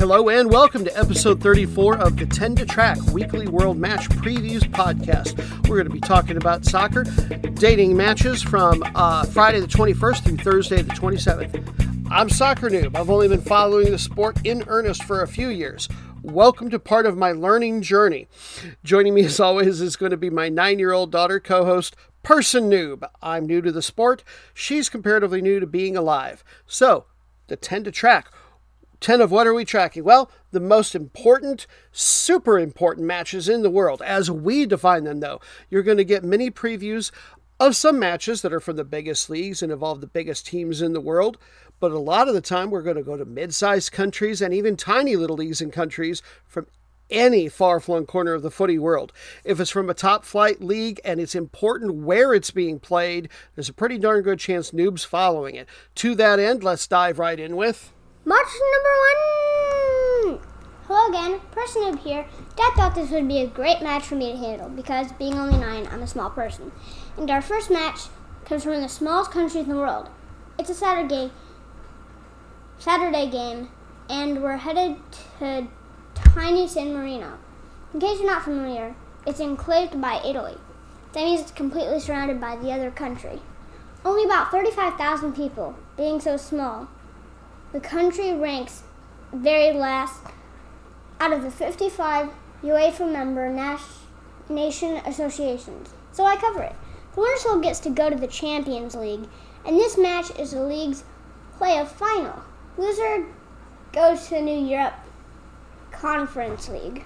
Hello and welcome to episode 34 of the 10 to Track Weekly World Match Previews podcast. We're going to be talking about soccer, dating matches from uh, Friday the 21st through Thursday the 27th. I'm Soccer Noob. I've only been following the sport in earnest for a few years. Welcome to part of my learning journey. Joining me, as always, is going to be my nine year old daughter co host, Person Noob. I'm new to the sport. She's comparatively new to being alive. So, the 10 to Track 10 of what are we tracking? Well, the most important, super important matches in the world, as we define them, though. You're going to get mini previews of some matches that are from the biggest leagues and involve the biggest teams in the world. But a lot of the time, we're going to go to mid sized countries and even tiny little leagues and countries from any far flung corner of the footy world. If it's from a top flight league and it's important where it's being played, there's a pretty darn good chance noobs following it. To that end, let's dive right in with. March number one! Hello again, Person Noob here. Dad thought this would be a great match for me to handle because, being only nine, I'm a small person. And our first match comes from the smallest country in the world. It's a Saturday, Saturday game, and we're headed to tiny San Marino. In case you're not familiar, it's enclaved by Italy. That means it's completely surrounded by the other country. Only about 35,000 people, being so small, the country ranks very last out of the 55 UEFA member nation associations. So I cover it. The winner still gets to go to the Champions League, and this match is the league's playoff final. Loser goes to the New Europe Conference League.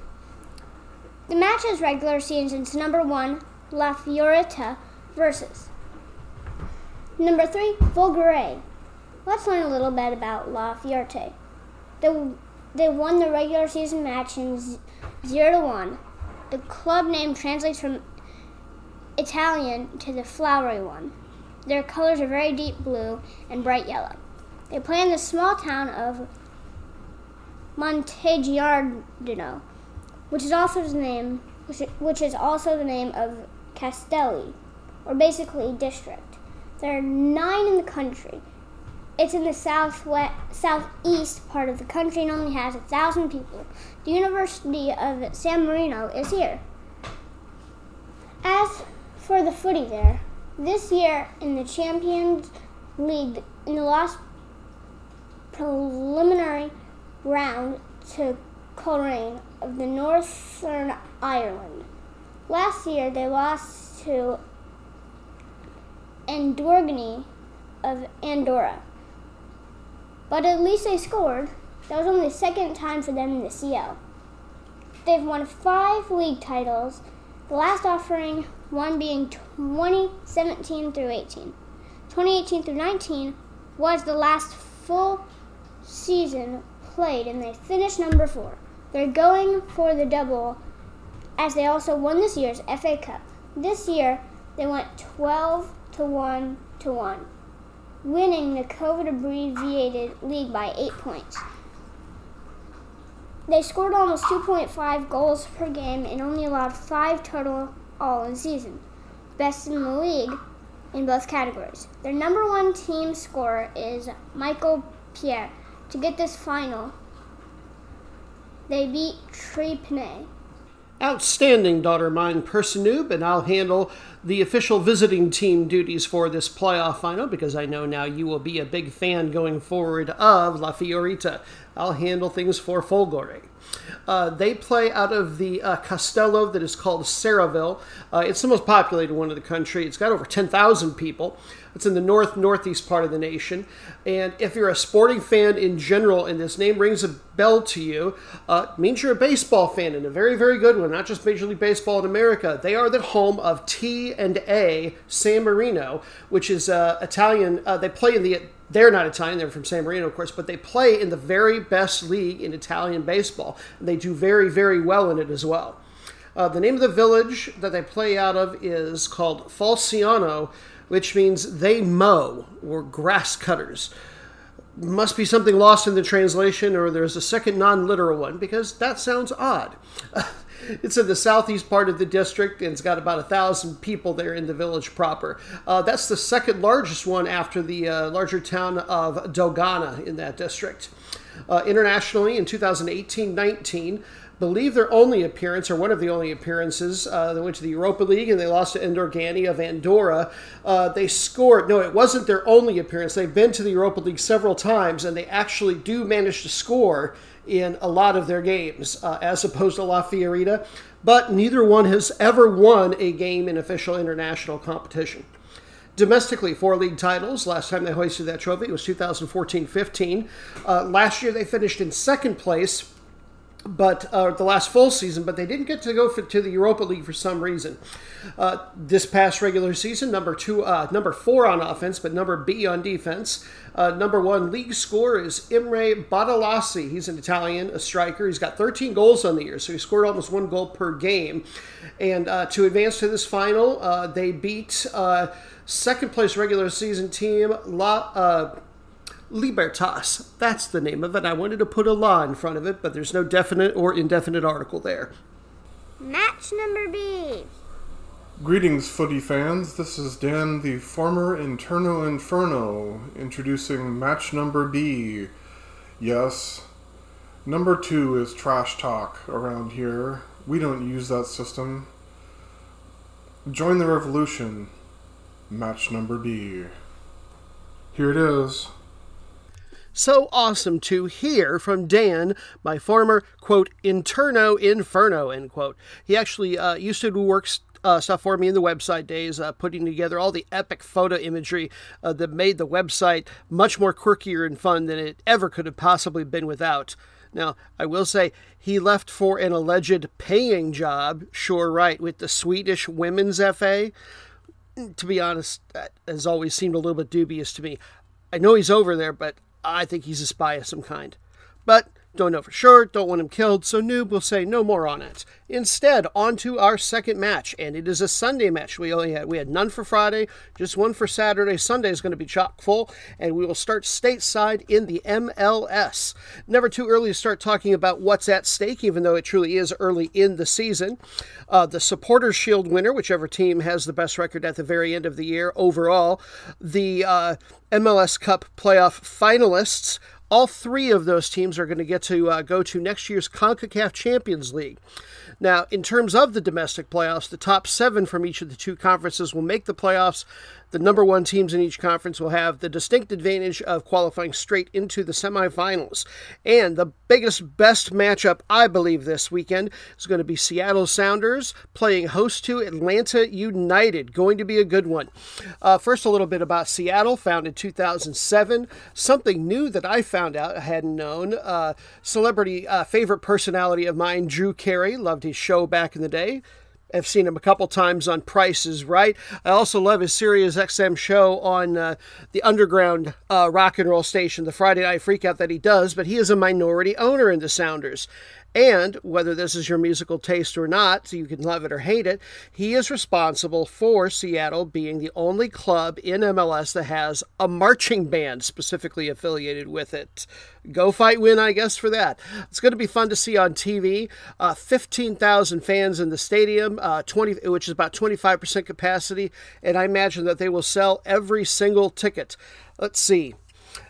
The match is regular season's number one, La Fiorita versus number three, Folgore. Let's learn a little bit about La Fiorita. They, they won the regular season match in 0 to 1. The club name translates from Italian to the flowery one. Their colors are very deep blue and bright yellow. They play in the small town of Montegiardino, which is also the name which, which is also the name of Castelli, or basically district. There are nine in the country. It's in the southwest, southeast part of the country and only has a thousand people. The University of San Marino is here. As for the footy there, this year in the Champions League, in the last preliminary round to Coleraine of the Northern Ireland. Last year they lost to Engordany of Andorra. But at least they scored. That was only the second time for them in the CL. They've won five league titles, the last offering one being 2017 through 18. 2018 through 19 was the last full season played, and they finished number four. They're going for the double as they also won this year's FA Cup. This year, they went 12 to 1 to 1 winning the COVID abbreviated league by eight points. They scored almost 2.5 goals per game and only allowed five total all in season, best in the league in both categories. Their number one team scorer is Michael Pierre. To get this final, they beat Tre Penne Outstanding, daughter mine, person and I'll handle the official visiting team duties for this playoff final because I know now you will be a big fan going forward of La Fiorita. I'll handle things for Folgore. Uh, they play out of the uh, Castello that is called Serravalle. Uh, it's the most populated one in the country. It's got over 10,000 people. It's in the north northeast part of the nation. And if you're a sporting fan in general and this name rings a bell to you, uh, means you're a baseball fan and a very, very good one, not just Major League Baseball in America. They are the home of T and A San Marino, which is uh, Italian. Uh, they play in the they're not Italian, they're from San Marino, of course, but they play in the very best league in Italian baseball. And They do very, very well in it as well. Uh, the name of the village that they play out of is called Falciano, which means they mow or grass cutters. Must be something lost in the translation, or there's a second non literal one because that sounds odd. It's in the southeast part of the district, and it's got about a thousand people there in the village proper. Uh, that's the second largest one after the uh, larger town of Dogana in that district. Uh, internationally, in 2018-19, believe their only appearance, or one of the only appearances, uh, they went to the Europa League and they lost to Engordany of Andorra. Uh, they scored, no, it wasn't their only appearance. They've been to the Europa League several times, and they actually do manage to score in a lot of their games, uh, as opposed to La Fiorita, but neither one has ever won a game in official international competition. Domestically, four league titles. Last time they hoisted that trophy was 2014 15. Uh, last year they finished in second place but uh, the last full season, but they didn't get to go for, to the Europa League for some reason. Uh, this past regular season, number two, uh, number four on offense, but number B on defense. Uh, number one league score is Imre Badalassi. He's an Italian, a striker. He's got 13 goals on the year, so he scored almost one goal per game. And uh, to advance to this final, uh, they beat second place regular season team La. Libertas. That's the name of it. I wanted to put a law in front of it, but there's no definite or indefinite article there. Match number B. Greetings, footy fans. This is Dan, the former Interno Inferno, introducing match number B. Yes, number two is trash talk around here. We don't use that system. Join the revolution. Match number B. Here it is so awesome to hear from Dan, my former, quote, interno inferno, end quote. He actually uh, used to work uh, stuff for me in the website days, uh, putting together all the epic photo imagery uh, that made the website much more quirkier and fun than it ever could have possibly been without. Now, I will say he left for an alleged paying job, sure right, with the Swedish Women's FA. To be honest, that has always seemed a little bit dubious to me. I know he's over there, but I think he's a spy of some kind. But don't know for sure, don't want him killed, so Noob will say no more on it. Instead, on to our second match, and it is a Sunday match. We only had we had none for Friday, just one for Saturday. Sunday is going to be chock full, and we will start stateside in the MLS. Never too early to start talking about what's at stake, even though it truly is early in the season. Uh, the Supporters Shield winner, whichever team has the best record at the very end of the year overall, the uh, MLS Cup playoff finalists all three of those teams are going to get to uh, go to next year's CONCACAF Champions League. Now, in terms of the domestic playoffs, the top seven from each of the two conferences will make the playoffs. The number one teams in each conference will have the distinct advantage of qualifying straight into the semifinals. And the biggest, best matchup, I believe, this weekend is going to be Seattle Sounders playing host to Atlanta United. Going to be a good one. Uh, first, a little bit about Seattle, founded 2007. Something new that I found out I hadn't known. Uh, celebrity uh, favorite personality of mine, Drew Carey, loved his show back in the day. I've seen him a couple times on Prices Right. I also love his Sirius XM show on uh, the underground uh, rock and roll station, the Friday Night Freakout that he does. But he is a minority owner in the Sounders, and whether this is your musical taste or not, so you can love it or hate it, he is responsible for Seattle being the only club in MLS that has a marching band specifically affiliated with it. Go fight win, I guess, for that. It's going to be fun to see on TV. Uh, 15,000 fans in the stadium, uh, 20, which is about 25% capacity, and I imagine that they will sell every single ticket. Let's see.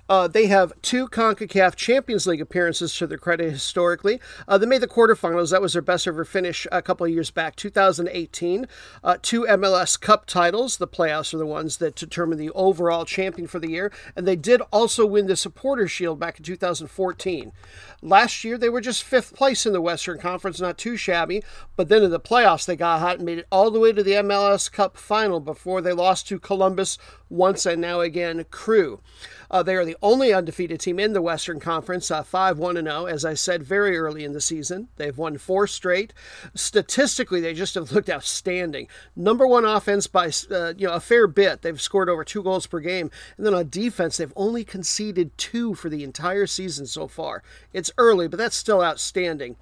Uh, they have two CONCACAF Champions League appearances to their credit historically. Uh, they made the quarterfinals. That was their best ever finish a couple of years back, 2018. Uh, two MLS Cup titles. The playoffs are the ones that determine the overall champion for the year. And they did also win the Supporter Shield back in 2014. Last year, they were just fifth place in the Western Conference, not too shabby. But then in the playoffs, they got hot and made it all the way to the MLS Cup final before they lost to Columbus once and now again Crew. Uh, they are the only undefeated team in the Western Conference, uh, 5 1 0, as I said very early in the season. They've won four straight. Statistically, they just have looked outstanding. Number one offense by uh, you know a fair bit. They've scored over two goals per game. And then on defense, they've only conceded two for the entire season so far. It's early, but that's still outstanding.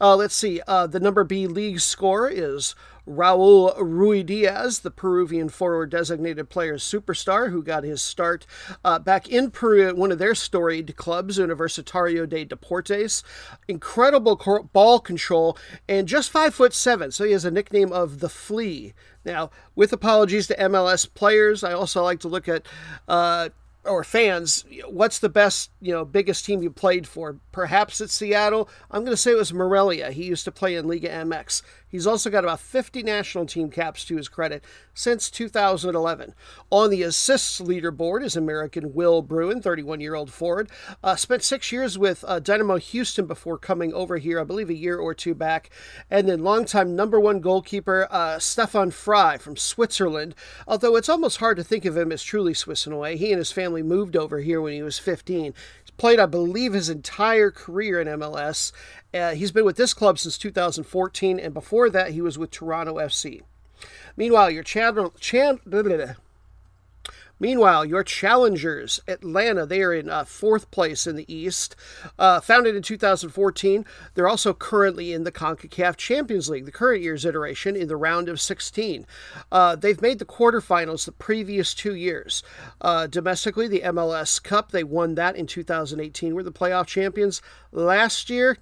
Uh, let's see. Uh, the number B league score is Raul Ruidiaz, the Peruvian forward designated players superstar who got his start uh, back in Peru at one of their storied clubs, Universitario de Deportes. Incredible ball control and just five foot seven, so he has a nickname of the Flea. Now, with apologies to MLS players, I also like to look at uh, or fans, what's the best, you know, biggest team you played for? Perhaps it's Seattle. I'm going to say it was Morelia. He used to play in Liga MX. He's also got about 50 national team caps to his credit since 2011. On the assists leaderboard is American Will Bruin, 31 year old forward. Uh, spent six years with uh, Dynamo Houston before coming over here, I believe a year or two back. And then longtime number one goalkeeper uh, Stefan Frei from Switzerland. Although it's almost hard to think of him as truly Swiss in a way. He and his family moved over here when he was 15 played, I believe, his entire career in MLS. Uh, he's been with this club since 2014, and before that, he was with Toronto FC. Meanwhile, your Chad, Chad, Meanwhile, your challengers, Atlanta, they are in uh, fourth place in the East. Uh, founded in 2014, they're also currently in the CONCACAF Champions League, the current year's iteration, in the round of 16. Uh, they've made the quarterfinals the previous two years. Uh, domestically, the MLS Cup, they won that in 2018, were the playoff champions. Last year,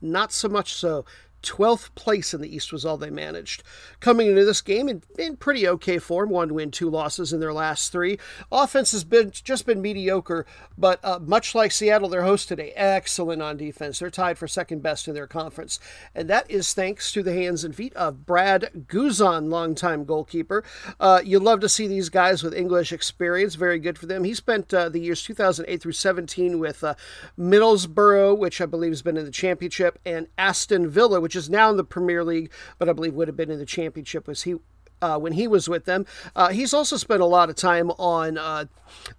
not so much so. 12th place in the East was all they managed. Coming into this game in, in pretty okay form, one win, two losses in their last three. Offense has been just been mediocre, but uh, much like Seattle, their host today, excellent on defense. They're tied for second best in their conference, and that is thanks to the hands and feet of Brad Guzan, longtime goalkeeper. Uh, you love to see these guys with English experience. Very good for them. He spent uh, the years 2008 through 17 with uh, Middlesbrough, which I believe has been in the championship, and Aston Villa, which is now in the Premier League, but I believe would have been in the Championship was he uh, when he was with them. Uh, he's also spent a lot of time on uh,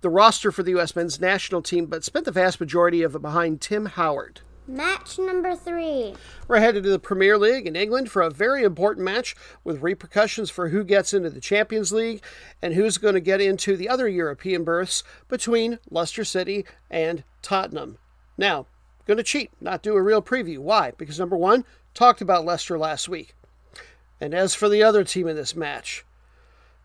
the roster for the U.S. men's national team, but spent the vast majority of it behind Tim Howard. Match number three. We're headed to the Premier League in England for a very important match with repercussions for who gets into the Champions League and who's going to get into the other European berths between Leicester City and Tottenham. Now, going to cheat, not do a real preview. Why? Because number one, Talked about Leicester last week. And as for the other team in this match,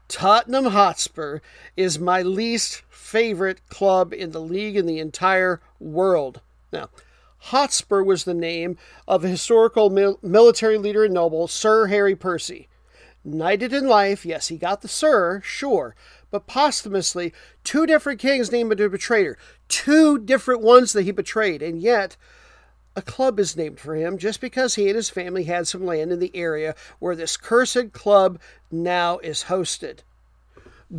Tottenham Hotspur is my least favorite club in the league in the entire world. Now, Hotspur was the name of a historical mil- military leader and noble, Sir Harry Percy. Knighted in life, yes, he got the Sir, sure, but posthumously, two different kings named him a traitor, two different ones that he betrayed, and yet a club is named for him just because he and his family had some land in the area where this cursed club now is hosted.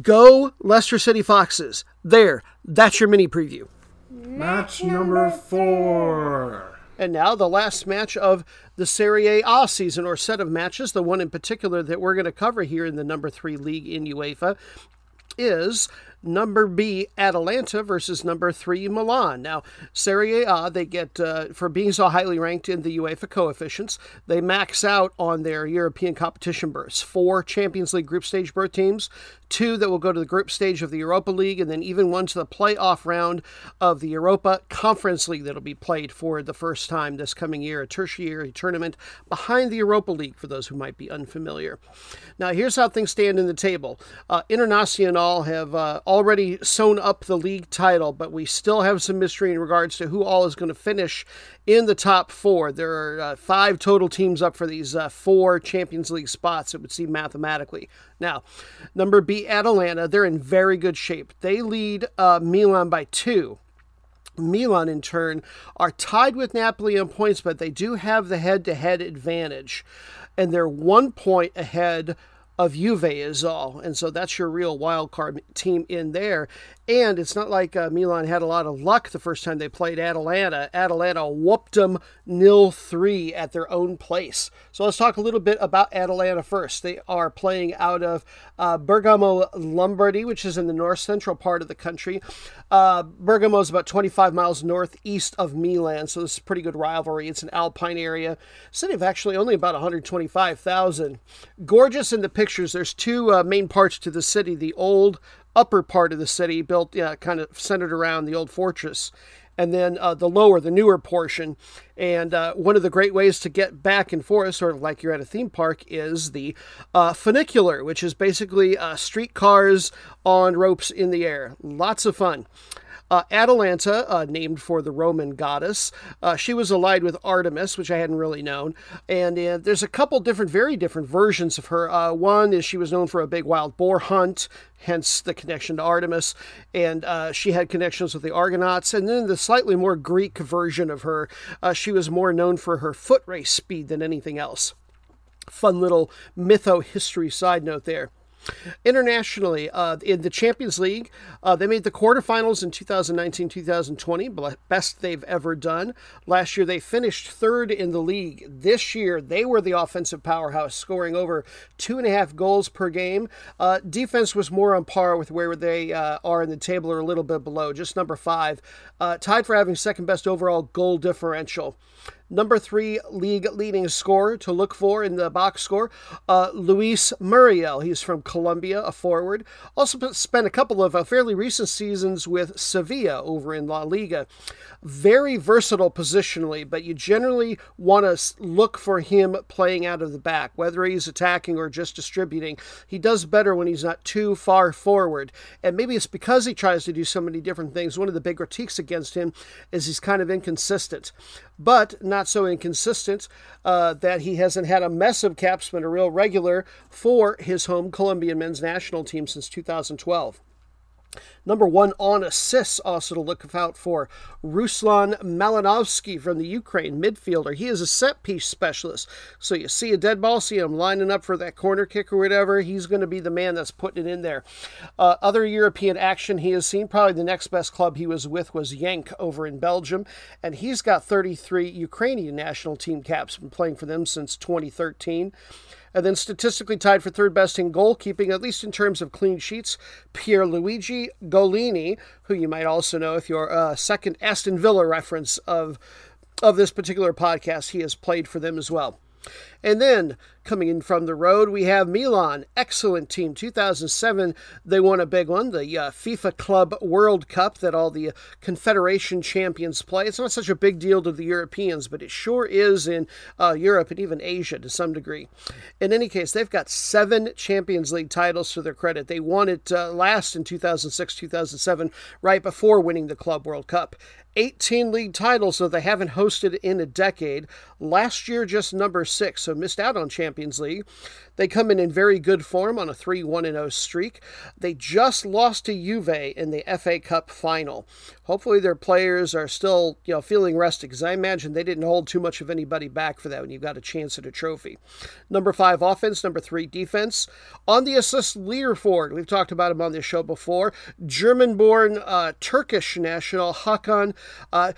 Go Leicester City Foxes. There, that's your mini preview. Match number four. And now the last match of the Serie A season, or set of matches, the one in particular that we're going to cover here in the number three league in UEFA, is number B Atalanta versus number three Milan. Now, Serie A, they get, uh, for being so highly ranked in the UEFA coefficients, they max out on their European competition berths. Four Champions League group stage berth teams, two that will go to the group stage of the Europa League, and then even one to the playoff round of the Europa Conference League that'll be played for the first time this coming year, a tertiary tournament behind the Europa League for those who might be unfamiliar. Now, here's how things stand in the table. Uh, Internacional have uh, already sewn up the league title, but we still have some mystery in regards to who all is going to finish in the top four. There are uh, five total teams up for these uh, four Champions League spots, it would seem mathematically. Now, number B, Atalanta, they're in very good shape. They lead uh, Milan by two. Milan, in turn, are tied with Napoli on points, but they do have the head to head advantage. And they're one point ahead of Juve is all. And so that's your real wild card team in there. And it's not like uh, Milan had a lot of luck the first time they played Atalanta. Atalanta whooped them nil 3 at their own place. So let's talk a little bit about Atalanta first. They are playing out of uh, Bergamo, Lombardy, which is in the north central part of the country. Uh, Bergamo is about 25 miles northeast of Milan, so this is a pretty good rivalry. It's an alpine area. City of actually only about 125,000. Gorgeous in the pictures. There's two uh, main parts to the city the old upper part of the city, built uh, kind of centered around the old fortress and then uh, the lower, the newer portion. And uh, one of the great ways to get back and forth, sort of like you're at a theme park, is the uh, funicular, which is basically uh, streetcars on ropes in the air. Lots of fun. Uh, Atalanta, uh, named for the Roman goddess, uh, she was allied with Artemis, which I hadn't really known. And uh, there's a couple different, very different versions of her. Uh, one is she was known for a big wild boar hunt, hence the connection to Artemis, and uh, she had connections with the Argonauts. And then the slightly more Greek version of her, she was more known for her foot race speed than anything else. Fun little mytho history side note there. Internationally, uh, in the Champions League, uh, they made the quarterfinals in 2019 2020, best they've ever done. Last year, they finished third in the league. This year, they were the offensive powerhouse, scoring over two and a half goals per game. Uh, defense was more on par with where they uh, are in the table, or a little bit below, just number five, uh, tied for having second best overall goal differential. Number three league leading scorer to look for in the box score, uh, Luis Muriel. He's from Colombia, a forward. Also spent a couple of uh, fairly recent seasons with Sevilla over in La Liga. Very versatile positionally, but you generally want to look for him playing out of the back, whether he's attacking or just distributing. He does better when he's not too far forward. And maybe it's because he tries to do so many different things. One of the big critiques against him is he's kind of inconsistent. But not so inconsistent uh, that he hasn't had a mess of caps, been a real regular for his home Colombian men's national team since 2012. Number one on assists, also to look out for Ruslan Malinovsky from the Ukraine midfielder. He is a set piece specialist. So you see a dead ball, see him lining up for that corner kick or whatever, he's going to be the man that's putting it in there. Uh, other European action he has seen, probably the next best club he was with was Genk over in Belgium, and he's got 33 Ukrainian national team caps, been playing for them since 2013 and then statistically tied for third best in goalkeeping, at least in terms of clean sheets, Pierluigi Gollini, who you might also know if you're a second Aston Villa reference of of this particular podcast. He has played for them as well. And then coming in from the road, we have Milan. Excellent team. 2007, they won a big one, the uh, FIFA Club World Cup that all the Confederation champions play. It's not such a big deal to the Europeans, but it sure is in uh, Europe and even Asia to some degree. In any case, they've got seven Champions League titles to their credit. They won it uh, last in 2006 2007, right before winning the Club World Cup. 18 league titles, so they haven't hosted in a decade. Last year, just number six, so missed out on Champions League. They come in in very good form on a 3 1 0 streak. They just lost to Juve in the FA Cup final. Hopefully, their players are still you know feeling rested because I imagine they didn't hold too much of anybody back for that when you got a chance at a trophy. Number five, offense. Number three, defense. On the assist leaderboard, we've talked about him on this show before. German born uh, Turkish national Hakan uh,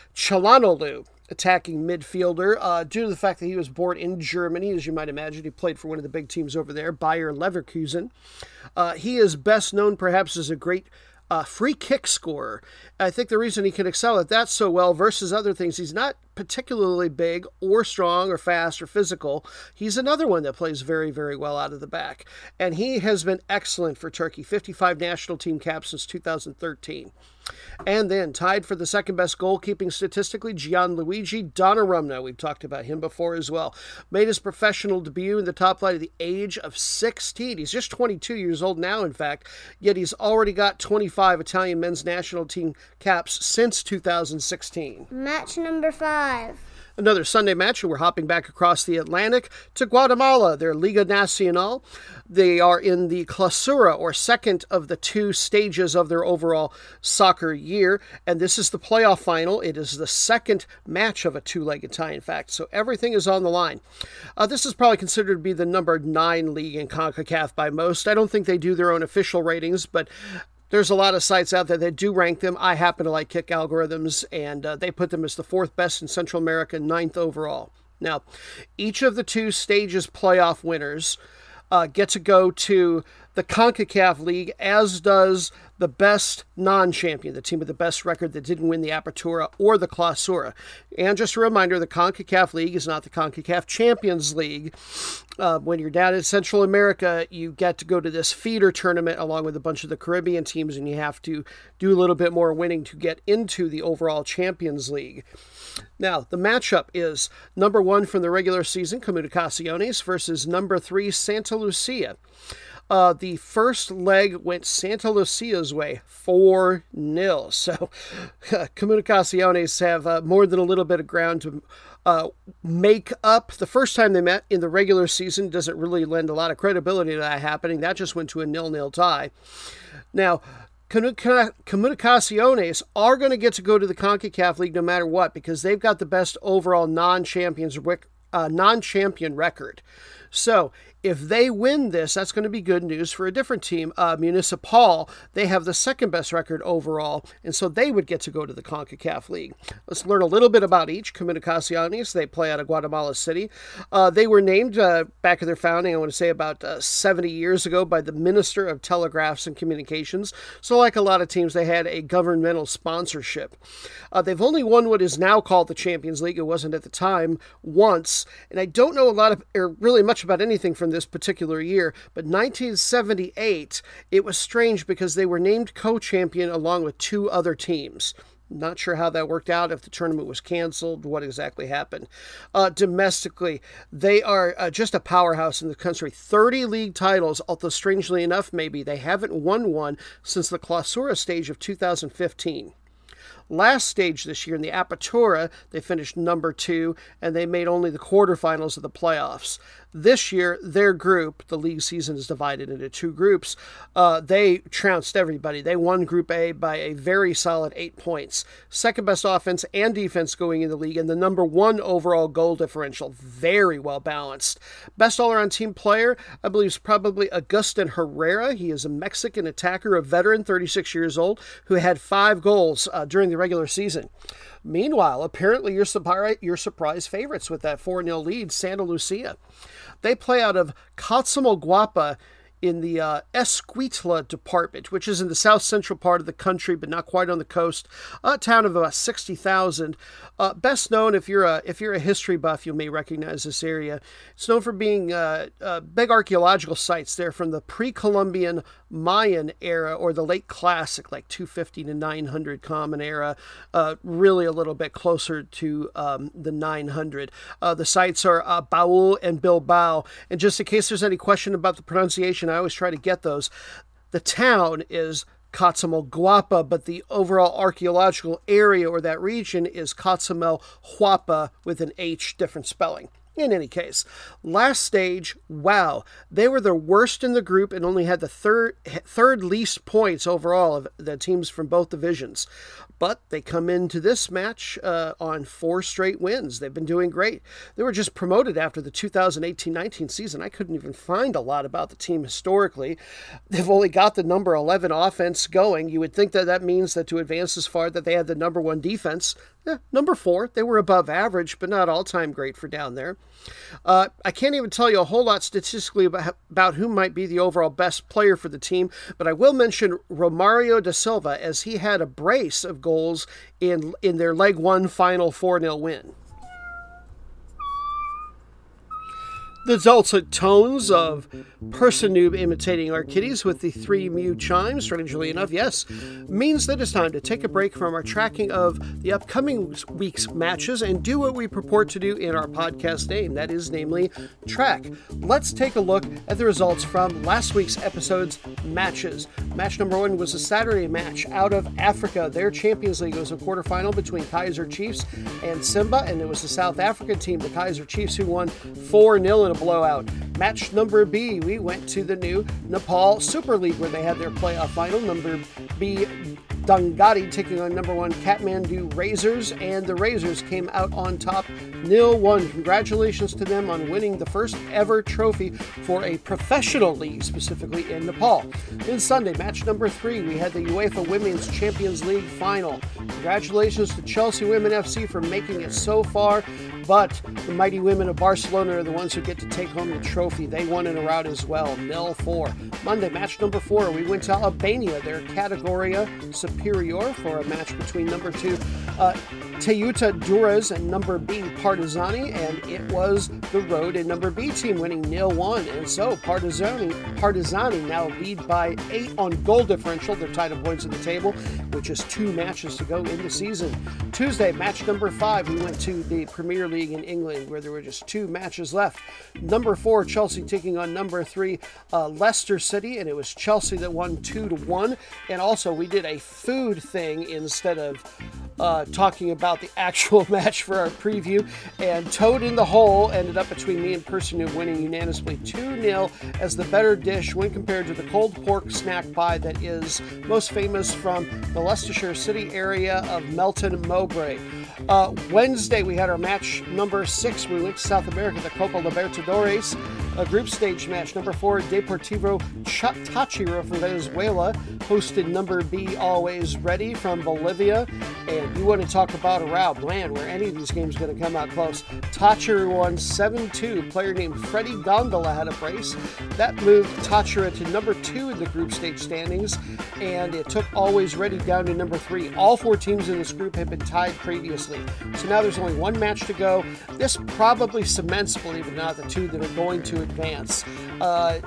attacking midfielder. Uh, due to the fact that he was born in Germany, as you might imagine, he played for one of the big teams over there, Bayer Leverkusen. Uh, he is best known perhaps as a great uh, free kick scorer. I think the reason he can excel at that so well versus other things, he's not particularly big or strong or fast or physical. He's another one that plays very, very well out of the back. And he has been excellent for Turkey 55 national team caps since 2013. And then tied for the second best goalkeeping statistically, Gianluigi Donnarumma. We've talked about him before as well. Made his professional debut in the top flight at the age of 16. He's just 22 years old now, in fact, yet he's already got 25 Italian men's national team caps since 2016. Match number five. Another Sunday match, and we're hopping back across the Atlantic to Guatemala, their Liga Nacional. They are in the Clausura, or second of the two stages of their overall soccer year, and this is the playoff final. It is the second match of a two legged tie, in fact, so everything is on the line. Uh, this is probably considered to be the number nine league in CONCACAF by most. I don't think they do their own official ratings, but there's a lot of sites out there that do rank them. I happen to like kick algorithms, and uh, they put them as the fourth best in Central America, ninth overall. Now, each of the two stages playoff winners uh, get to go to the CONCACAF League, as does the best non champion, the team with the best record that didn't win the Apertura or the Clausura. And just a reminder the CONCACAF League is not the CONCACAF Champions League. Uh, when you're down in Central America, you get to go to this feeder tournament along with a bunch of the Caribbean teams, and you have to do a little bit more winning to get into the overall Champions League. Now, the matchup is number one from the regular season, Comunicaciones, versus number three, Santa Lucia. Uh, the first leg went Santa Lucia's way, 4 0. So, uh, Comunicaciones have uh, more than a little bit of ground to uh, make up. The first time they met in the regular season doesn't really lend a lot of credibility to that happening. That just went to a nil nil tie. Now, Comunicaciones are going to get to go to the CONCACAF League no matter what because they've got the best overall non-champions uh, non-champion record. So if they win this, that's going to be good news for a different team. Uh, Municipal, they have the second best record overall, and so they would get to go to the CONCACAF League. Let's learn a little bit about each. Comunicaciones, they play out of Guatemala City. Uh, they were named uh, back at their founding, I want to say about uh, 70 years ago, by the Minister of Telegraphs and Communications. So, like a lot of teams, they had a governmental sponsorship. Uh, they've only won what is now called the Champions League. It wasn't at the time once, and I don't know a lot of, or really much about anything from this particular year. But 1978, it was strange because they were named co champion along with two other teams. Not sure how that worked out, if the tournament was canceled, what exactly happened. Uh, domestically, they are uh, just a powerhouse in the country. 30 league titles, although strangely enough, maybe they haven't won one since the Clausura stage of 2015. Last stage this year in the Apertura, they finished number two and they made only the quarterfinals of the playoffs. This year, their group, the league season is divided into two groups, uh, they trounced everybody. They won Group A by a very solid eight points. Second best offense and defense going in the league, and the number one overall goal differential. Very well balanced. Best all around team player, I believe, is probably Agustin Herrera. He is a Mexican attacker, a veteran, 36 years old, who had five goals uh, during the regular season. Meanwhile, apparently you're, surpri- you're surprise favorites with that 4 0 lead, Santa Lucia. They play out of Cotzumalguapa in the uh, Escuintla department, which is in the south central part of the country, but not quite on the coast. A town of about sixty thousand. Uh, best known, if you're a if you're a history buff, you may recognize this area. It's known for being uh, uh big archaeological sites there from the pre-Columbian Mayan era or the late Classic, like 250 to 900 Common Era. Uh, really, a little bit closer to um, the 900. Uh, the sites are Baul and Bilbao. And just in case there's any question about the pronunciation I always try to get those. The town is Cotzumalguapa, but the overall archaeological area or that region is Huapa with an H, different spelling. In any case, last stage, wow, they were the worst in the group and only had the third third least points overall of the teams from both divisions. But they come into this match uh, on four straight wins. They've been doing great. They were just promoted after the 2018 19 season. I couldn't even find a lot about the team historically. They've only got the number 11 offense going. You would think that that means that to advance as far that they had the number one defense. Eh, number four, they were above average, but not all time great for down there. Uh, I can't even tell you a whole lot statistically about, about who might be the overall best player for the team, but I will mention Romario da Silva as he had a brace of goals in in their leg one final 4 0 win. The dulcet tones of Person Noob imitating our kitties with the three Mew chimes, strangely enough, yes, means that it's time to take a break from our tracking of the upcoming week's matches and do what we purport to do in our podcast name, that is, namely, track. Let's take a look at the results from last week's episode's matches. Match number one was a Saturday match out of Africa. Their Champions League was a quarterfinal between Kaizer Chiefs and Simba, and it was the South African team, the Kaizer Chiefs, who won 4 0 in a blowout. Match number B, we went to the new Nepal Super League where they had their playoff final. Number B Dhangadhi taking on number one Kathmandu Razors, and the Razors came out on top nil one. Congratulations to them on winning the first ever trophy for a professional league, specifically in Nepal. Then Sunday, match number three, we had the UEFA Women's Champions League final. Congratulations to Chelsea Women FC for making it so far. But the mighty women of Barcelona are the ones who get to take home the trophy. They won in a rout as well, nil four. Monday, match number four, we went to Albania, their Categoria Superior, for a match between number two uh, Teuta Durrës and number B Partizani, and it was the road and number B team winning nil one. And so Partizani, Partizani now lead by eight on goal differential. They're tied title points in the table, which is two matches to go in the season. Tuesday, match number five, we went to the Premier League League in England, where there were just two matches left. Number four, Chelsea taking on number three, uh, Leicester City, and it was Chelsea that won two to one. And also, we did a food thing instead of uh, talking about the actual match for our preview. And Toad in the Hole ended up between me and Person who winning unanimously 2 0 as the better dish when compared to the cold pork snack pie that is most famous from the Leicestershire City area of Melton Mowbray. Uh, Wednesday, we had our match number six. We went to South America, the Copa Libertadores, a group stage match. Number four, Deportivo Táchira from Venezuela hosted number B, Always Ready from Bolivia. And you want to talk about a route, man, where any of these games are going to come out close. Táchira won 7 2. Player named Freddie Gondola had a brace. That moved Táchira to number two in the group stage standings, and it took Always Ready down to number three. All four teams in this group had been tied previously. So now there's only one match to go. This probably cements, believe it or not, the two that are going to advance. Uh,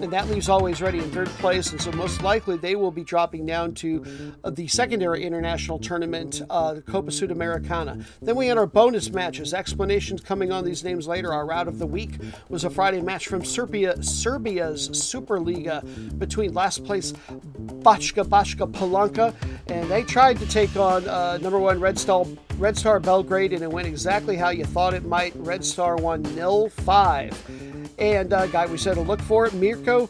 and that leaves Always Ready in third place, and so most likely they will be dropping down to uh, the secondary international tournament, uh, the Copa Sudamericana. Then we had our bonus matches. Explanations coming on these names later. Our route of the week was a Friday match from Serbia, Serbia's Superliga between last place Bačka Bačka Palanka, and they tried to take on uh, number one Red Star, Red Star Belgrade, and it went exactly how you thought it might. Red Star won nil 5. And uh, guy we said to look for, Mirko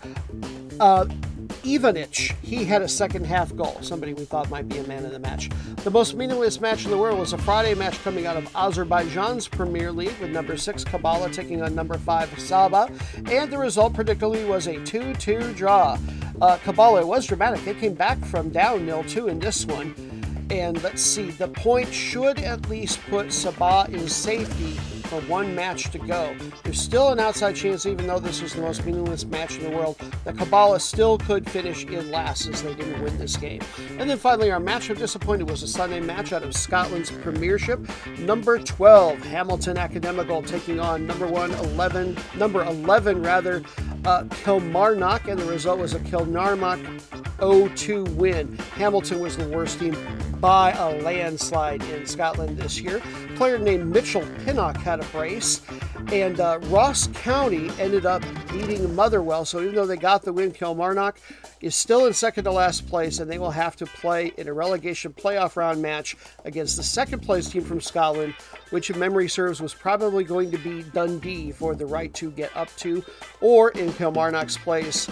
uh, Ivanic. He had a second half goal, somebody we thought might be a man of the match. The most meaningless match in the world was a Friday match coming out of Azerbaijan's Premier League with number six Kabala taking on number five Sabah, and the result predictably was a 2 2 draw. Uh, Kabala was dramatic. They came back from down nil 2 in this one. And let's see, the point should at least put Sabah in safety for one match to go. There's still an outside chance, even though this was the most meaningless match in the world, that Kabala still could finish in last since they didn't win this game. And then finally, our match of disappointed was a Sunday match out of Scotland's Premiership. Number 12, Hamilton Academical taking on number 1, 11, number 11 rather, uh, Kilmarnock, and the result was a Kilmarnock 0-2 win. Hamilton was the worst team by a landslide in Scotland this year. A player named Mitchell Pinnock had a brace, and uh, Ross County ended up beating Motherwell. So even though they got the win, Kilmarnock is still in second to last place, and they will have to play in a relegation playoff round match against the second place team from Scotland, which, if memory serves, was probably going to be Dundee for the right to get up to, or in Kilmarnock's place,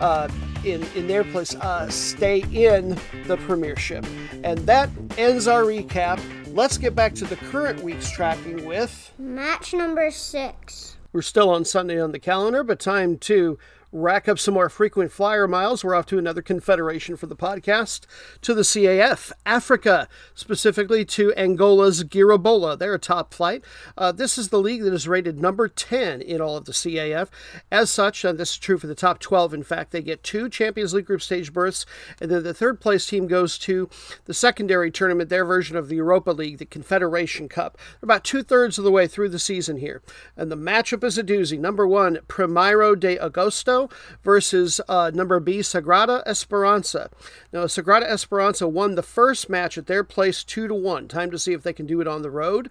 uh, in in their place, uh, stay in the Premiership. And that ends our recap. Let's get back to the current week's tracking with match number six. We're still on Sunday on the calendar, but time to rack up some more frequent flyer miles. We're off to another confederation for the podcast, to the CAF, Africa, specifically to Angola's Girabola. They're a top flight. Uh, this is the league that is rated number 10 in all of the CAF. As such, and this is true for the top 12, in fact, they get two Champions League group stage berths, and then the third place team goes to the secondary tournament, their version of the Europa League, the Confederation Cup. They're about two thirds of the way through the season here. And the matchup is a doozy. Number one, Primeiro de Agosto versus uh, number B, Sagrada Esperanza. Now, Sagrada Esperanza won the first match at their place 2 to 1. Time to see if they can do it on the road.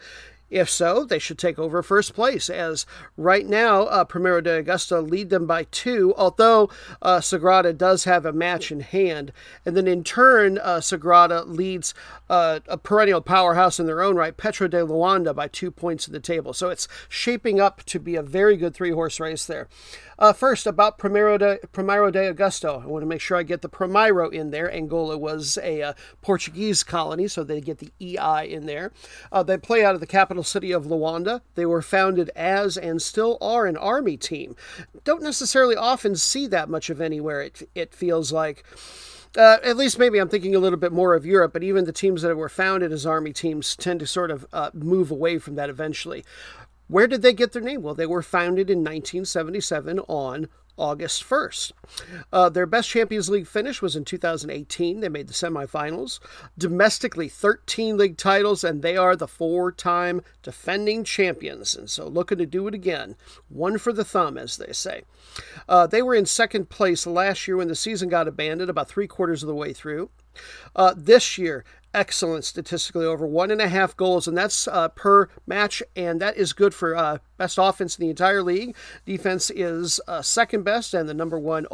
If so, they should take over first place, as right now, uh, Primero de Augusta lead them by two, although uh, Sagrada does have a match in hand. And then in turn, uh, Sagrada leads uh, a perennial powerhouse in their own right, Petro de Luanda, by two points in the table. So it's shaping up to be a very good three horse race there. Uh, first, about Primero de, Primero de Augusto. I want to make sure I get the Primeiro in there. Angola was a uh, Portuguese colony, so they get the EI in there. Uh, they play out of the capital city of Luanda. They were founded as and still are an army team. Don't necessarily often see that much of anywhere, it, it feels like. Uh, at least maybe I'm thinking a little bit more of Europe, but even the teams that were founded as army teams tend to sort of uh, move away from that eventually. Where did they get their name? Well, they were founded in 1977 on August 1st. Uh, their best Champions League finish was in 2018. They made the semifinals. Domestically, 13 league titles, and they are the four time defending champions. And so looking to do it again. One for the thumb, as they say. Uh, they were in second place last year when the season got abandoned, about three quarters of the way through. Uh, this year, excellent statistically over one and a half goals, and that's uh, per match, and that is good for uh, best offense in the entire league. Defense is uh, second best, and the number one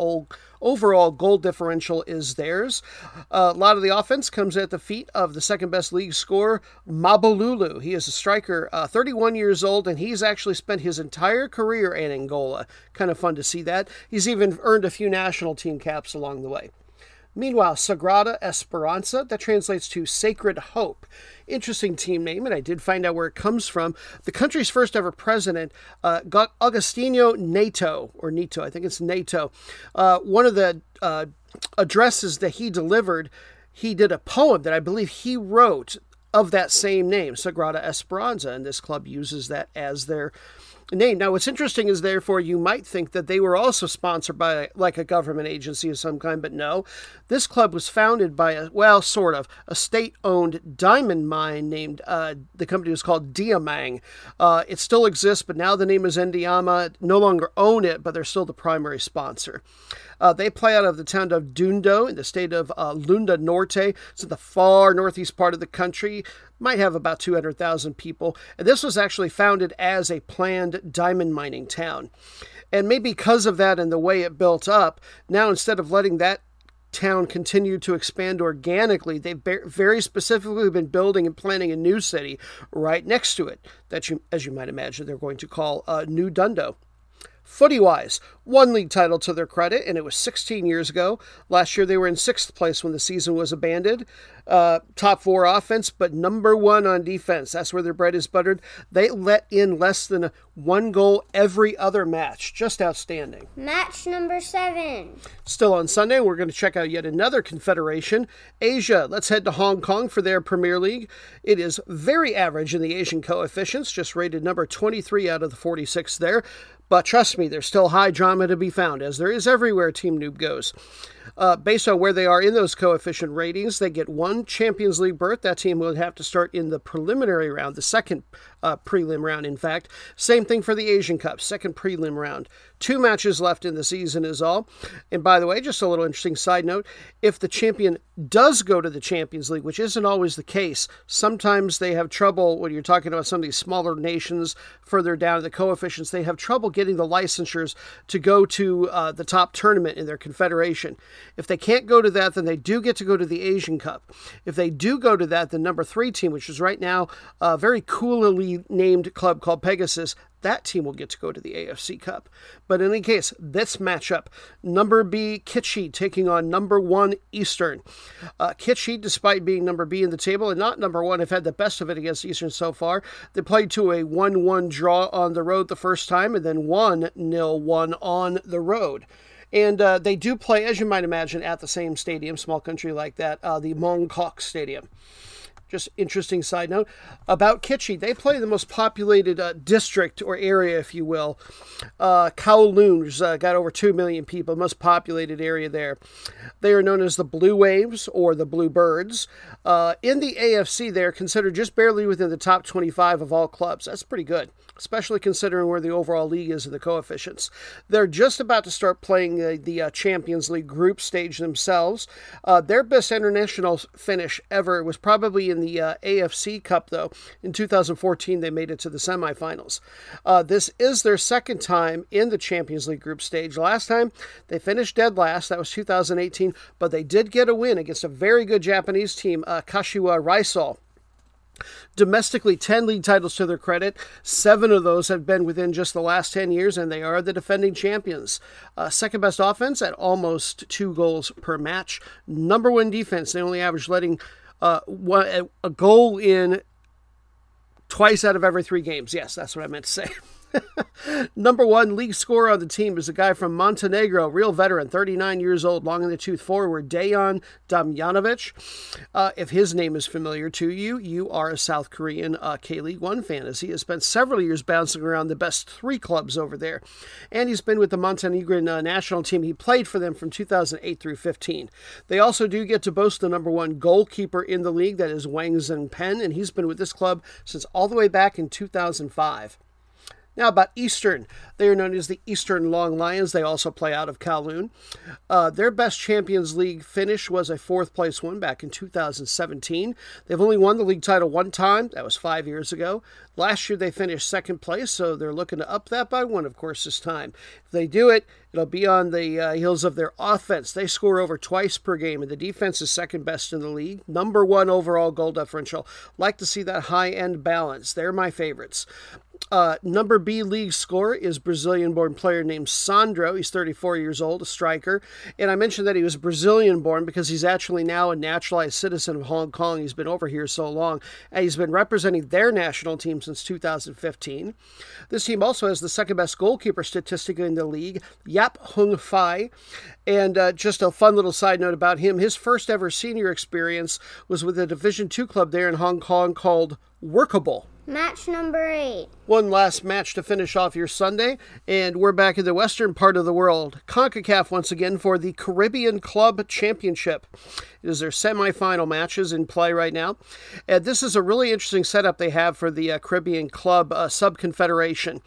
overall goal differential is theirs. Uh, a lot of the offense comes at the feet of the second best league scorer, Mabululu. He is a striker, uh, 31 years old, and he's actually spent his entire career in Angola. Kind of fun to see that. He's even earned a few national team caps along the way. Meanwhile, Sagrada Esperanza, that translates to Sacred Hope. Interesting team name, and I did find out where it comes from. The country's first ever president, uh, Agostinho Neto, or Nito, I think it's Neto, uh, one of the uh, addresses that he delivered, he did a poem that I believe he wrote of that same name, Sagrada Esperanza, and this club uses that as their name. Now, what's interesting is, therefore, you might think that they were also sponsored by like a government agency of some kind, but no. This club was founded by a, well, sort of, a state owned diamond mine named, uh, the company was called Diamang. Uh, it still exists, but now the name is Endiama. No longer own it, but they're still the primary sponsor. Uh, they play out of the town of Dundo in the state of uh, Lunda Norte. It's in the far northeast part of the country. Might have about 200,000 people. And this was actually founded as a planned diamond mining town. And maybe because of that and the way it built up, now instead of letting that town continue to expand organically. They've very specifically been building and planning a new city right next to it that you, as you might imagine, they're going to call uh, New Dundo. Footy wise, one league title to their credit, and it was 16 years ago. Last year they were in sixth place when the season was abandoned. Uh, top four offense, but number one on defense. That's where their bread is buttered. They let in less than one goal every other match. Just outstanding. Match number seven. Still on Sunday, we're going to check out yet another confederation. Asia. Let's head to Hong Kong for their Premier League. It is very average in the Asian coefficients, just rated number 23 out of the 46 there. But trust me, there's still high drama to be found, as there is everywhere Team Noob goes. Uh, based on where they are in those coefficient ratings, they get one Champions League berth. That team would have to start in the preliminary round, the second uh, prelim round, in fact. Same thing for the Asian Cup, second prelim round. Two matches left in the season is all. And by the way, just a little interesting side note if the champion does go to the Champions League, which isn't always the case, sometimes they have trouble when you're talking about some of these smaller nations further down in the coefficients, they have trouble getting the licensures to go to uh, the top tournament in their confederation. If they can't go to that, then they do get to go to the Asian Cup. If they do go to that, the number three team, which is right now a very coolly named club called Pegasus, that team will get to go to the AFC Cup. But in any case, this matchup, number B Kitchee taking on number one Eastern. Uh, Kitchee, despite being number B in the table and not number one, have had the best of it against Eastern so far. They played to a 1 1 draw on the road the first time and then 1 0 1 on the road. And uh, they do play, as you might imagine, at the same stadium, small country like that, uh, the Mong Kok Stadium. Just interesting side note about Kitchee. They play the most populated uh, district or area, if you will. Uh, Kowloon's uh, got over 2 million people, most populated area there. They are known as the Blue Waves or the Blue Birds. Uh, in the AFC, they're considered just barely within the top 25 of all clubs. That's pretty good especially considering where the overall league is in the coefficients. They're just about to start playing uh, the uh, Champions League group stage themselves. Uh, their best international finish ever was probably in in the uh, AFC Cup, though. In 2014, they made it to the semifinals. Uh, this is their second time in the Champions League group stage. Last time, they finished dead last. That was 2018, but they did get a win against a very good Japanese team, uh, Kashiwa Reysol. Domestically, 10 league titles to their credit. Seven of those have been within just the last 10 years, and they are the defending champions. Uh, second best offense at almost two goals per match. Number one defense. They only average letting uh, one, a goal in twice out of every three games. Yes, that's what I meant to say. Number one league scorer on the team is a guy from Montenegro, real veteran, 39 years old, long in the tooth forward, Dejan Damjanovic. Uh, if his name is familiar to you, you are a South Korean uh, K League One fan, as he has spent several years bouncing around the best three clubs over there. And he's been with the Montenegrin uh, national team. He played for them from 2008 through 15. They also do get to boast the number one goalkeeper in the league, that is Wang Zhenpeng, and he's been with this club since all the way back in 2005. Now, about Eastern. They are known as the Eastern Long Lions. They also play out of Kowloon. Uh, their best Champions League finish was a fourth place one back in 2017. They've only won the league title one time. That was five years ago. Last year they finished second place, so they're looking to up that by one, of course, this time. If they do it, it'll be on the uh, heels of their offense. They score over twice per game, and the defense is second best in the league. Number one overall goal differential. Like to see that high end balance. They're my favorites. Uh, number B league scorer is Brazilian born player named Sandro. He's 34 years old, a striker. And I mentioned that he was Brazilian born because he's actually now a naturalized citizen of Hong Kong. He's been over here so long. And he's been representing their national team since 2015. This team also has the second best goalkeeper statistic in the league, Yapp Hung Fai. And uh, just a fun little side note about him his first ever senior experience was with a Division two club there in Hong Kong called Workable. Match number eight. One last match to finish off your Sunday, and we're back in the western part of the world. CONCACAF once again for the Caribbean Club Championship. It is their semifinal matches in play right now. And this is a really interesting setup they have for the uh, Caribbean Club uh, Subconfederation.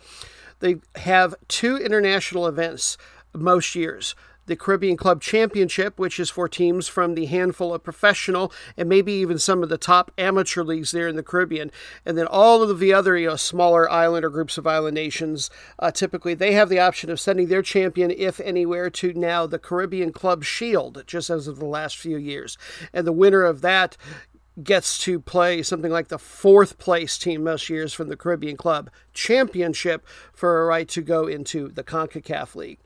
They have two international events most years the Caribbean Club Championship, which is for teams from the handful of professional and maybe even some of the top amateur leagues there in the Caribbean. And then all of the other, you know, smaller island or groups of island nations, uh, typically they have the option of sending their champion, if anywhere, to now the Caribbean Club Shield, just as of the last few years. And the winner of that gets to play something like the fourth place team most years from the Caribbean Club Championship for a right to go into the CONCACAF League.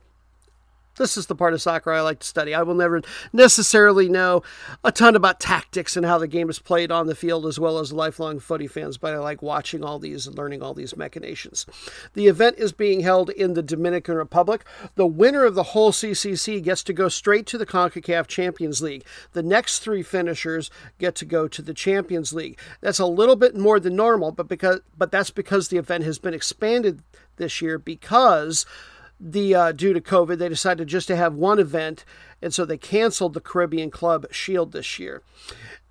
This is the part of soccer I like to study. I will never necessarily know a ton about tactics and how the game is played on the field, as well as lifelong footy fans, but I like watching all these and learning all these machinations. The event is being held in the Dominican Republic. The winner of the whole CCC gets to go straight to the CONCACAF Champions League. The next three finishers get to go to the Champions League. That's a little bit more than normal, but because but that's because the event has been expanded this year because the uh, due to COVID, they decided just to have one event, and so they canceled the Caribbean Club Shield this year.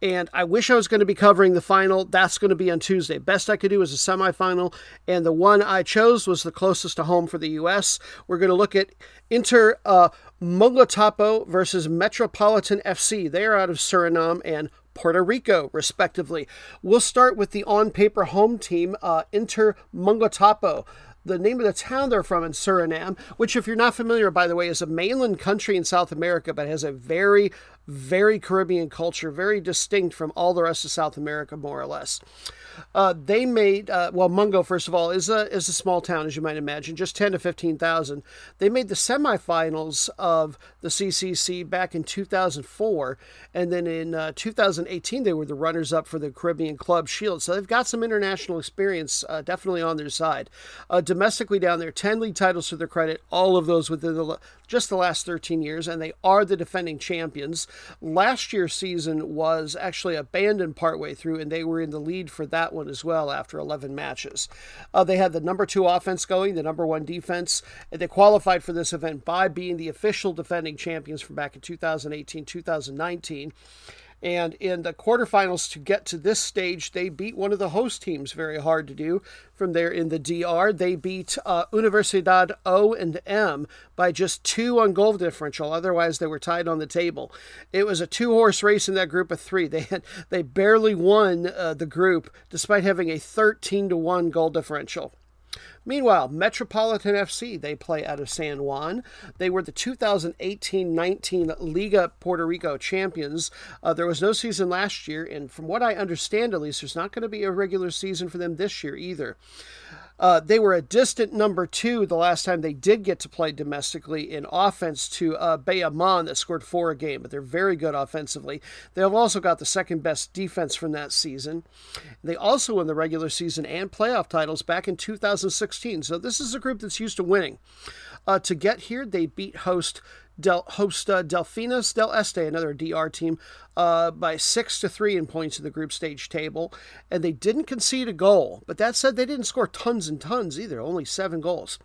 And I wish I was going to be covering the final. That's going to be on Tuesday. Best I could do is a semifinal, and the one I chose was the closest to home for the U.S. We're going to look at Inter uh, versus Metropolitan FC. They are out of Suriname and Puerto Rico, respectively. We'll start with the on paper home team, uh, Inter Moengotapoe the name of the town they're from in Suriname, which, if you're not familiar, by the way, is a mainland country in South America, but has a very, very Caribbean culture, very distinct from all the rest of South America, more or less. Uh, they made uh, well, Moengo first of all is a is a small town as you might imagine, just ten to fifteen thousand. They made the semifinals of the CCC back in 2004, and then in uh, 2018 they were the runners up for the Caribbean Club Shield. So they've got some international experience, uh, definitely on their side. Uh, domestically down there, ten league titles to their credit, all of those within the just the last 13 years, and they are the defending champions. Last year's season was actually abandoned partway through, and they were in the lead for that one as well after 11 matches. Uh, they had the number two offense going, the number one defense, they qualified for this event by being the official defending champions from back in 2018 2019. And in the quarterfinals to get to this stage, they beat one of the host teams very hard to do. From there in the DR, they beat uh, Universidad O and M by just two on goal differential. Otherwise, they were tied on the table. It was a two-horse race in that group of three. They had they barely won uh, the group despite having a 13 to one goal differential. Meanwhile, Metropolitan FC, they play out of San Juan. They were the 2018 19 Liga Puerto Rico champions. Uh, there was no season last year, and from what I understand, at least, there's not going to be a regular season for them this year either. Uh, they were a distant number two the last time they did get to play domestically in offense to uh, Bayamon that scored four a game, but they're very good offensively. They have also got the second best defense from that season. They also won the regular season and playoff titles back in 2016. So this is a group that's used to winning. Uh, to get here, they beat host Del, host uh, Delfines del Este, another DR team, uh, by six to three in points in the group stage table, and they didn't concede a goal. But that said, they didn't score tons and tons either, only seven goals.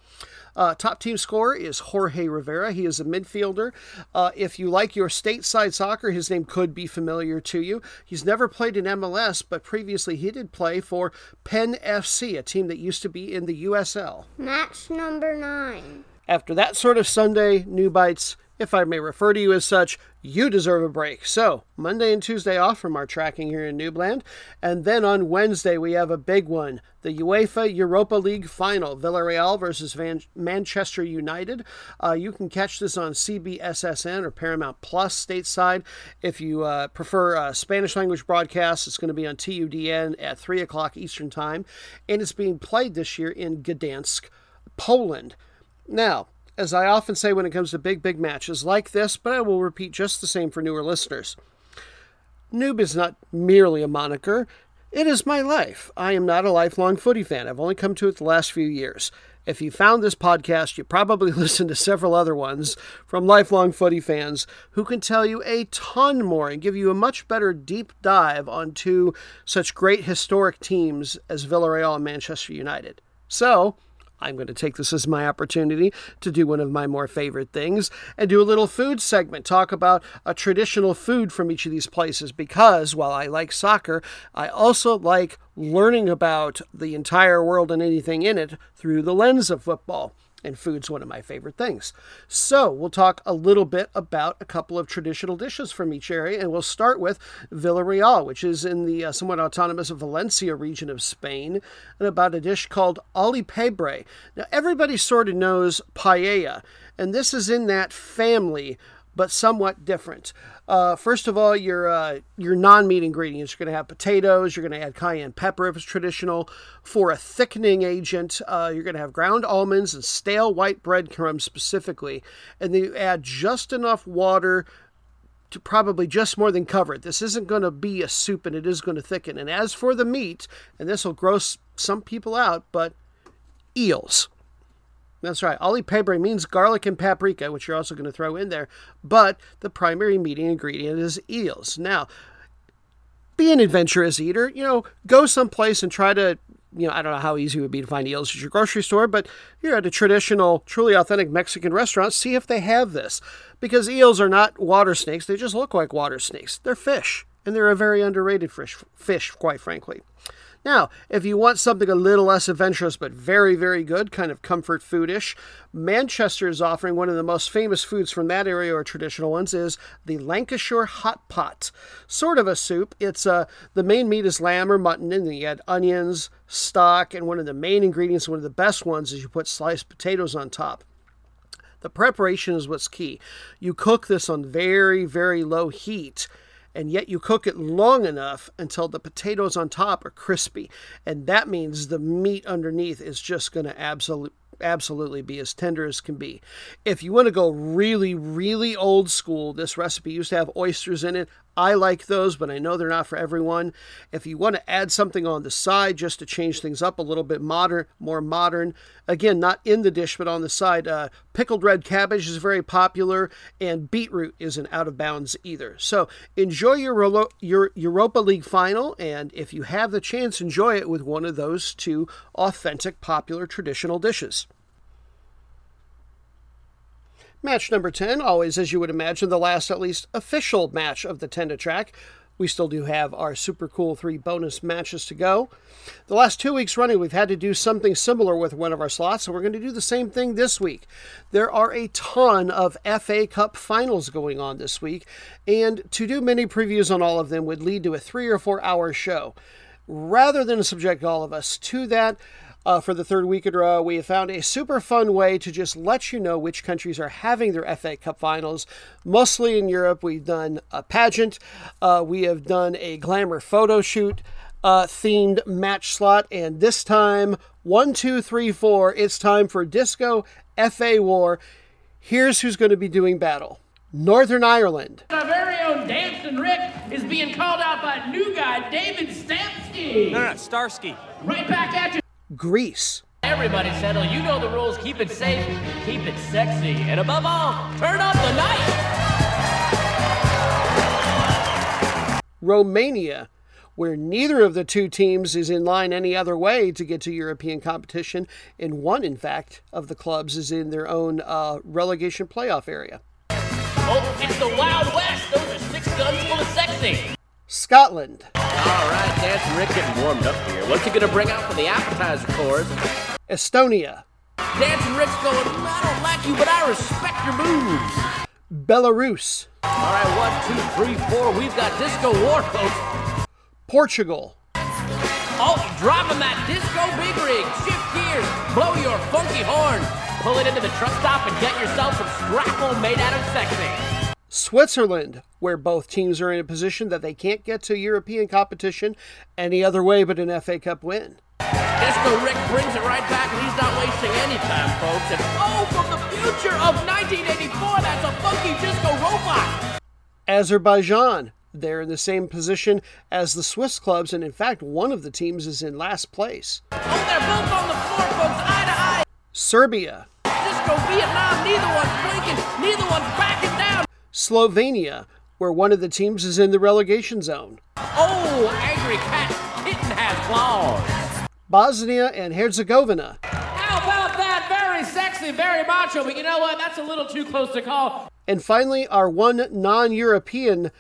Uh, top team scorer is Jorge Rivera. He is a midfielder. Uh, if you like your stateside soccer, his name could be familiar to you. He's never played in MLS, but previously he did play for Penn FC, a team that used to be in the USL. Match number nine. After that sort of Sunday new bites, if I may refer to you as such, you deserve a break. So, Monday and Tuesday off from our tracking here in Newbland. And then on Wednesday, we have a big one the UEFA Europa League final Villarreal versus Van- Manchester United. Uh, you can catch this on CBSSN or Paramount Plus stateside. If you uh, prefer uh, Spanish language broadcasts, it's going to be on TUDN at 3 o'clock Eastern Time. And it's being played this year in Gdansk, Poland. Now, as I often say when it comes to big, big matches like this, but I will repeat just the same for newer listeners. Noob is not merely a moniker, it is my life. I am not a lifelong footy fan. I've only come to it the last few years. If you found this podcast, you probably listened to several other ones from lifelong footy fans who can tell you a ton more and give you a much better deep dive onto such great historic teams as Villarreal and Manchester United. So, I'm going to take this as my opportunity to do one of my more favorite things and do a little food segment, talk about a traditional food from each of these places because while I like soccer, I also like learning about the entire world and anything in it through the lens of football and food's one of my favorite things. So, we'll talk a little bit about a couple of traditional dishes from each area, and we'll start with Villarreal, which is in the uh, somewhat autonomous Valencia region of Spain, and about a dish called all i pebre. Now, everybody sort of knows paella, and this is in that family but somewhat different. Uh, first of all, your uh, your non-meat ingredients. You're going to have potatoes. You're going to add cayenne pepper if it's traditional. For a thickening agent, uh, you're going to have ground almonds and stale white breadcrumbs specifically, and then you add just enough water to probably just more than cover it. This isn't going to be a soup, and it is going to thicken. And as for the meat, and this will gross some people out, but eels. That's right. All i pebre means garlic and paprika, which you're also going to throw in there. But the primary meaty ingredient is eels. Now, be an adventurous eater. You know, go someplace and try to, you know, I don't know how easy it would be to find eels at your grocery store, but you're at a traditional, truly authentic Mexican restaurant, see if they have this. Because eels are not water snakes, they just look like water snakes. They're fish, and they're a very underrated fish, fish quite frankly. Now, if you want something a little less adventurous but very, very good, kind of comfort foodish, Manchester is offering one of the most famous foods from that area or traditional ones is the Lancashire hot pot. Sort of a soup. It's uh, the main meat is lamb or mutton, and then you add onions, stock, and one of the main ingredients, one of the best ones, is you put sliced potatoes on top. The preparation is what's key. You cook this on very, very low heat and yet you cook it long enough until the potatoes on top are crispy. And that means the meat underneath is just going to absolutely absolutely be as tender as can be. If you want to go really, really old school, this recipe used to have oysters in it. I like those, but I know they're not for everyone. If you want to add something on the side just to change things up a little bit modern, more modern, again, not in the dish, but on the side, uh, pickled red cabbage is very popular, and beetroot isn't out of bounds either. So enjoy your, your Europa League final, and if you have the chance, enjoy it with one of those two authentic, popular, traditional dishes. Match number 10, always as you would imagine, the last at least official match of the 10 to track. we still do have our super cool three bonus matches to go. The last two weeks running, we've had to do something similar with one of our slots, so we're going to do the same thing this week. There are a ton of FA Cup finals going on this week, and to do many previews on all of them would lead to a three or four hour show. Rather than subject all of us to that, uh, for the third week in a row, we have found a super fun way to just let you know which countries are having their FA Cup finals. Mostly in Europe, we've done a pageant, uh, we have done a glamour photo shoot uh, themed match slot, and this time, one, two, three, four, it's time for Disco FA War. Here's who's going to be doing battle. Northern Ireland. Our very own Dancing Rick is being called out by new guy David Stamsky. No, no, no, Starsky. Right back at you. Greece. Everybody settle. You know the rules. Keep it safe, keep it sexy, and above all, turn up the night. Romania, where neither of the two teams is in line any other way to get to European competition, and one, in fact, of the clubs is in their own uh, relegation playoff area. Oh, it's the Wild West. Those are six guns full of sexy. Scotland. All right, Dancing Rick getting warmed up here. What's he gonna bring out for the appetizer course? Estonia. Dancing Rick's going, I don't like you, but I respect your moves. Belarus. All right, one, two, three, four. We've got disco war, folks. Portugal. Oh, dropping that disco big rig. Shift gears. Blow your funky horn. Pull it into the truck stop and get yourself some scrapple made out of sexy. Switzerland, where both teams are in a position that they can't get to European competition any other way but an FA Cup win. Disco Rick brings it right back, and he's not wasting any time, folks. And oh, from the future of 1984, that's a funky disco robot. Azerbaijan, they're in the same position as the Swiss clubs, and in fact, one of the teams is in last place. Oh, they're both on the floor, folks, eye to eye. Serbia, Disco Vietnam, neither one's blinking, neither one's down. Slovenia, where one of the teams is in the relegation zone. Oh, angry cat, kitten has claws. Bosnia and Herzegovina, How about that? Very sexy, very macho, but you know what? That's a little too close to call. and finally, our one non European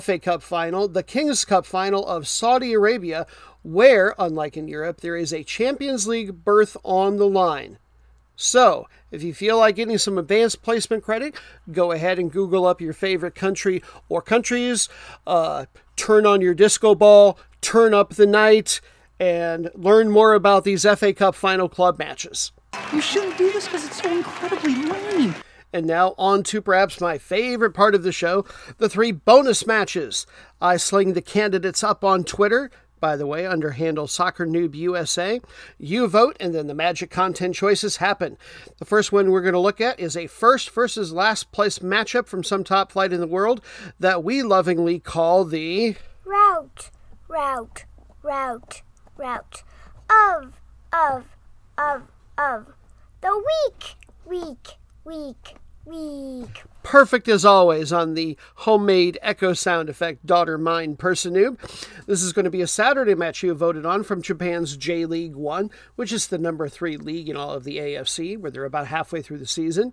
FA Cup final, the Kings Cup final of Saudi Arabia, where, unlike in Europe, there is a Champions League berth on the line. So, if you feel like getting some advanced placement credit, go ahead and Google up your favorite country or countries, uh, turn on your disco ball, turn up the night, and learn more about these FA Cup final club matches. You shouldn't do this because it's so incredibly lame. And now on to perhaps my favorite part of the show, the three bonus matches. I sling the candidates up on Twitter, by the way, under handle Soccer Noob USA. You vote, and then the magic content choices happen. The first one we're going to look at is a first versus last place matchup from some top flight in the world that we lovingly call the route, route, route, route of, of, of, of the week, week, week, week. Perfect as always on the homemade echo sound effect daughter mine person noob this is going to be a saturday match you voted on from japan's j league 1 which is the number three league in all of the afc where they're about halfway through the season.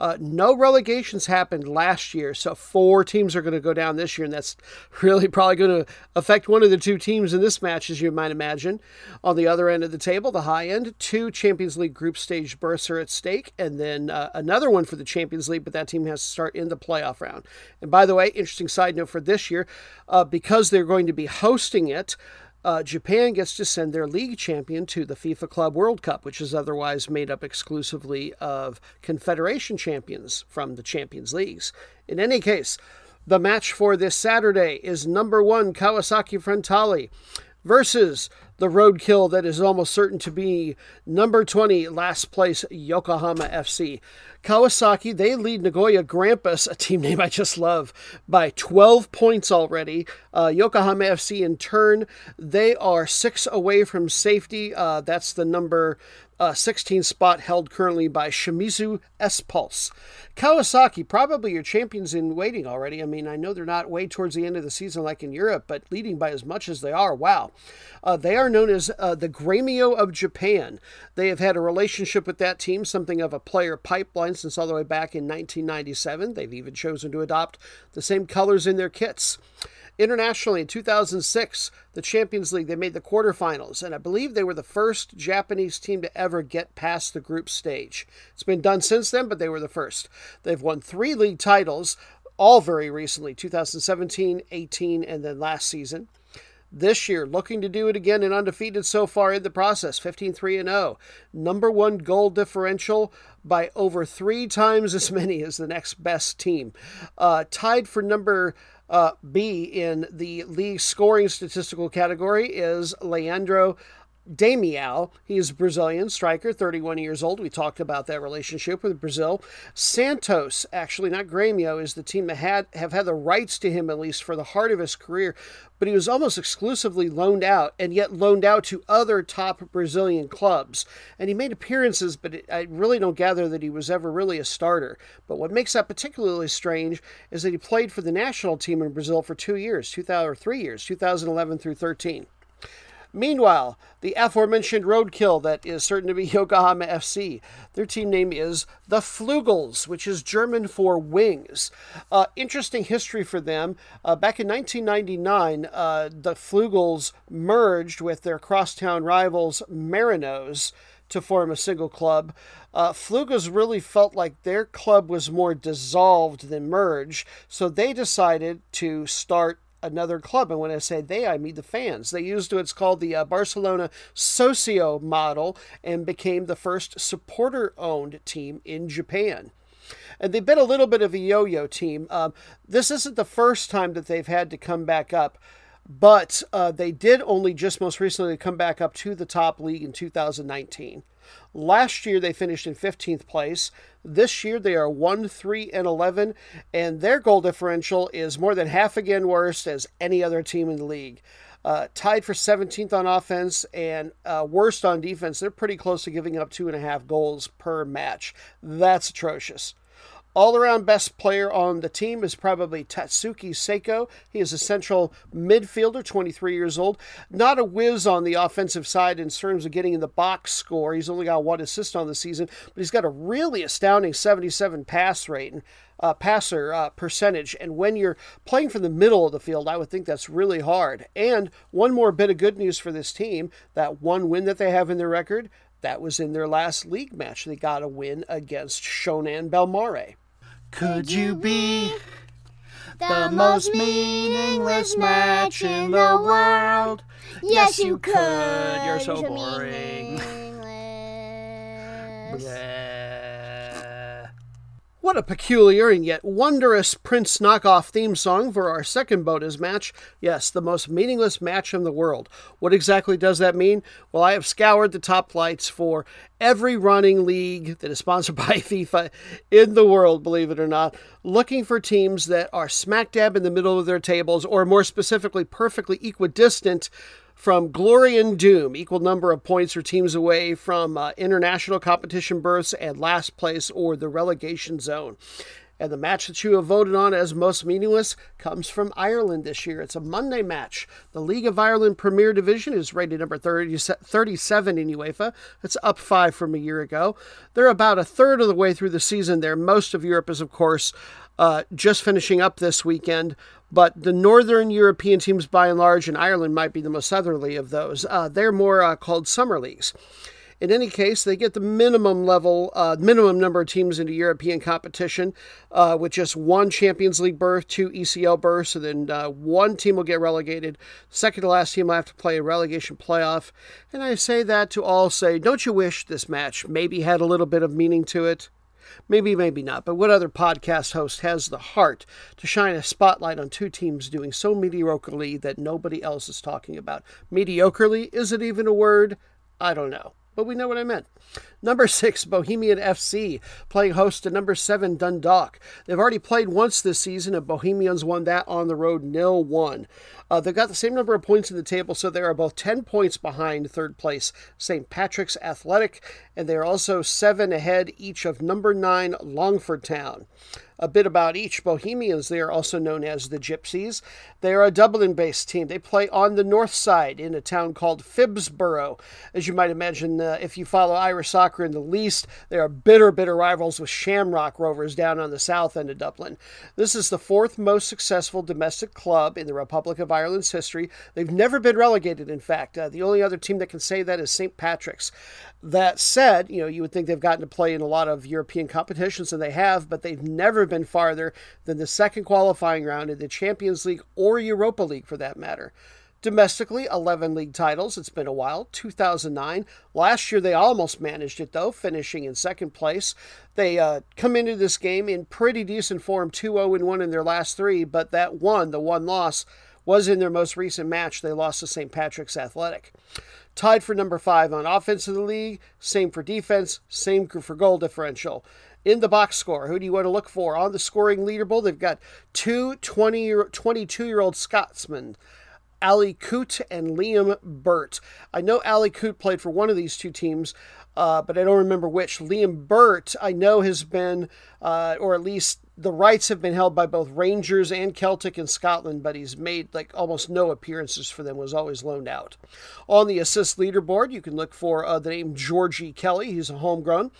Uh, no relegations happened last year so four teams are going to go down this year and that's really probably going to affect one of the two teams in this match as you might imagine. On the other end of the table the high end two champions league group stage berths are at stake and then uh, another one for the champions league but that team has to start in the playoff round. And by the way, interesting side note for this year, uh, because they're going to be hosting it, uh, Japan gets to send their league champion to the FIFA Club World Cup, which is otherwise made up exclusively of Confederation champions from the Champions Leagues. In any case, the match for this Saturday is number one Kawasaki Frontale versus the roadkill that is almost certain to be number 20 last place Yokohama FC. Kawasaki, they lead Nagoya Grampus, a team name I just love, by 12 points already. Uh, Yokohama FC, in turn, they are six away from safety. Uh, that's the number uh, 16 spot held currently by Shimizu S Pulse. Kawasaki, probably your champions in waiting already. I mean, I know they're not way towards the end of the season like in Europe, but leading by as much as they are, wow. Uh, they are known as uh, the Grêmio of Japan. They have had a relationship with that team, something of a player pipeline since all the way back in 1997. They've even chosen to adopt the same colors in their kits. Internationally, in 2006, the Champions League, they made the quarterfinals, and I believe they were the first Japanese team to ever get past the group stage. It's been done since then, but they were the first. They've won three league titles, all very recently 2017, 18, and then last season this year, looking to do it again and undefeated so far in the process 15 3 and 0. Number one goal differential by over three times as many as the next best team. Uh, tied for number uh, B in the league scoring statistical category is Leandro Damião, he is a Brazilian striker, 31 years old. We talked about that relationship with Brazil. Santos, actually not Grêmio, is the team that had have had the rights to him at least for the heart of his career, but he was almost exclusively loaned out, and yet loaned out to other top Brazilian clubs. And he made appearances, but it, I really don't gather that he was ever really a starter. But what makes that particularly strange is that he played for the national team in Brazil for two years, 2000 or three years, 2011 through 13. Meanwhile, the aforementioned roadkill that is certain to be Yokohama FC, their team name is the Flugels, which is German for wings. Uh, interesting history for them. Uh, back in 1999, uh, the Flugels merged with their crosstown rivals Marinos to form a single club. Uh, Flugels really felt like their club was more dissolved than merged, so they decided to start another club. And when I say they, I mean the fans. They used what's called the uh, Barcelona Socio model and became the first supporter owned team in Japan. And they've been a little bit of a yo yo team. Um, this isn't the first time that they've had to come back up. But uh, they did only just most recently come back up to the top league in 2019. Last year they finished in 15th place. This year they are 1 3 and 11, and their goal differential is more than half again worse as any other team in the league. Uh, tied for 17th on offense and uh, worst on defense. They're pretty close to giving up two and a half goals per match. That's atrocious. All around best player on the team is probably Tatsuki Seko. He is a central midfielder, 23 years old. Not a whiz on the offensive side in terms of getting in the box score. He's only got one assist on the season, but he's got a really astounding 77 pass rate and uh, passer uh, percentage. And when you're playing from the middle of the field, I would think that's really hard. And one more bit of good news for this team that one win that they have in their record, that was in their last league match. They got a win against Shonan Bellmare. Could you be the most meaningless match in the world? Yes, you could. You're so boring. What a peculiar and yet wondrous Prince knockoff theme song for our second bonus match. Yes, the most meaningless match in the world. What exactly does that mean? Well, I have scoured the top flights for every running league that is sponsored by FIFA in the world, believe it or not, looking for teams that are smack dab in the middle of their tables, or more specifically, perfectly equidistant from glory and doom, equal number of points or teams away from uh, international competition berths and last place or the relegation zone. And the match that you have voted on as most meaningless comes from Ireland this year. It's a Monday match. The League of Ireland Premier Division is rated number 30, 37 in UEFA. It's up five from a year ago. They're about a third of the way through the season there. Most of Europe is, of course, uh, just finishing up this weekend. But the northern European teams, by and large, and Ireland might be the most southerly of those, uh, they're more uh, called summer leagues. In any case, they get the minimum level, uh, minimum number of teams into European competition, uh, with just one Champions League berth, two ECL berths, and then uh, one team will get relegated. Second to last team will have to play a relegation playoff. And I say that to all say, don't you wish this match maybe had a little bit of meaning to it? Maybe, maybe not. But what other podcast host has the heart to shine a spotlight on two teams doing so mediocrely that nobody else is talking about? Mediocrely? Is it even a word? I don't know but we know what I meant. Number six, Bohemian FC, playing host to number seven, Dundalk. They've already played once this season, and Bohemians won that on the road nil 1. Uh, they've got the same number of points in the table, so they are both 10 points behind third place, St. Patrick's Athletic, and they are also seven ahead each of number nine, Longford Town. A bit about each. Bohemians, they are also known as the Gypsies. They are a Dublin based team. They play on the north side in a town called Phibsborough. As you might imagine, uh, if you follow Irish soccer in the least, they are bitter, bitter rivals with Shamrock Rovers down on the south end of Dublin. This is the fourth most successful domestic club in the Republic of Ireland's history. They've never been relegated, in fact. Uh, the only other team that can say that is St. Patrick's. That said, you know, you would think they've gotten to play in a lot of European competitions, and they have, but they've never been farther than the second qualifying round in the Champions League or Europa League for that matter. Domestically, 11 league titles. It's been a while. 2009. Last year, they almost managed it, though, finishing in second place. They uh, come into this game in pretty decent form 2 0 1 in their last three, but that one, the one loss, was in their most recent match. They lost to St. Patrick's Athletic tied for number five on offense in the league, same for defense, same for goal differential. In the box score, who do you want to look for? On the scoring leaderboard, they've got two 20 year, 22 year old Scotsmen, Ali Coote and Liam Burt. I know Ali Coote played for one of these two teams, uh, but I don't remember which. Liam Burt, I know, has been, uh, or at least the rights have been held by both Rangers and Celtic in Scotland, but he's made like almost no appearances for them, was always loaned out. On the assist leaderboard, you can look for uh, the name Georgie Kelly. He's a homegrown.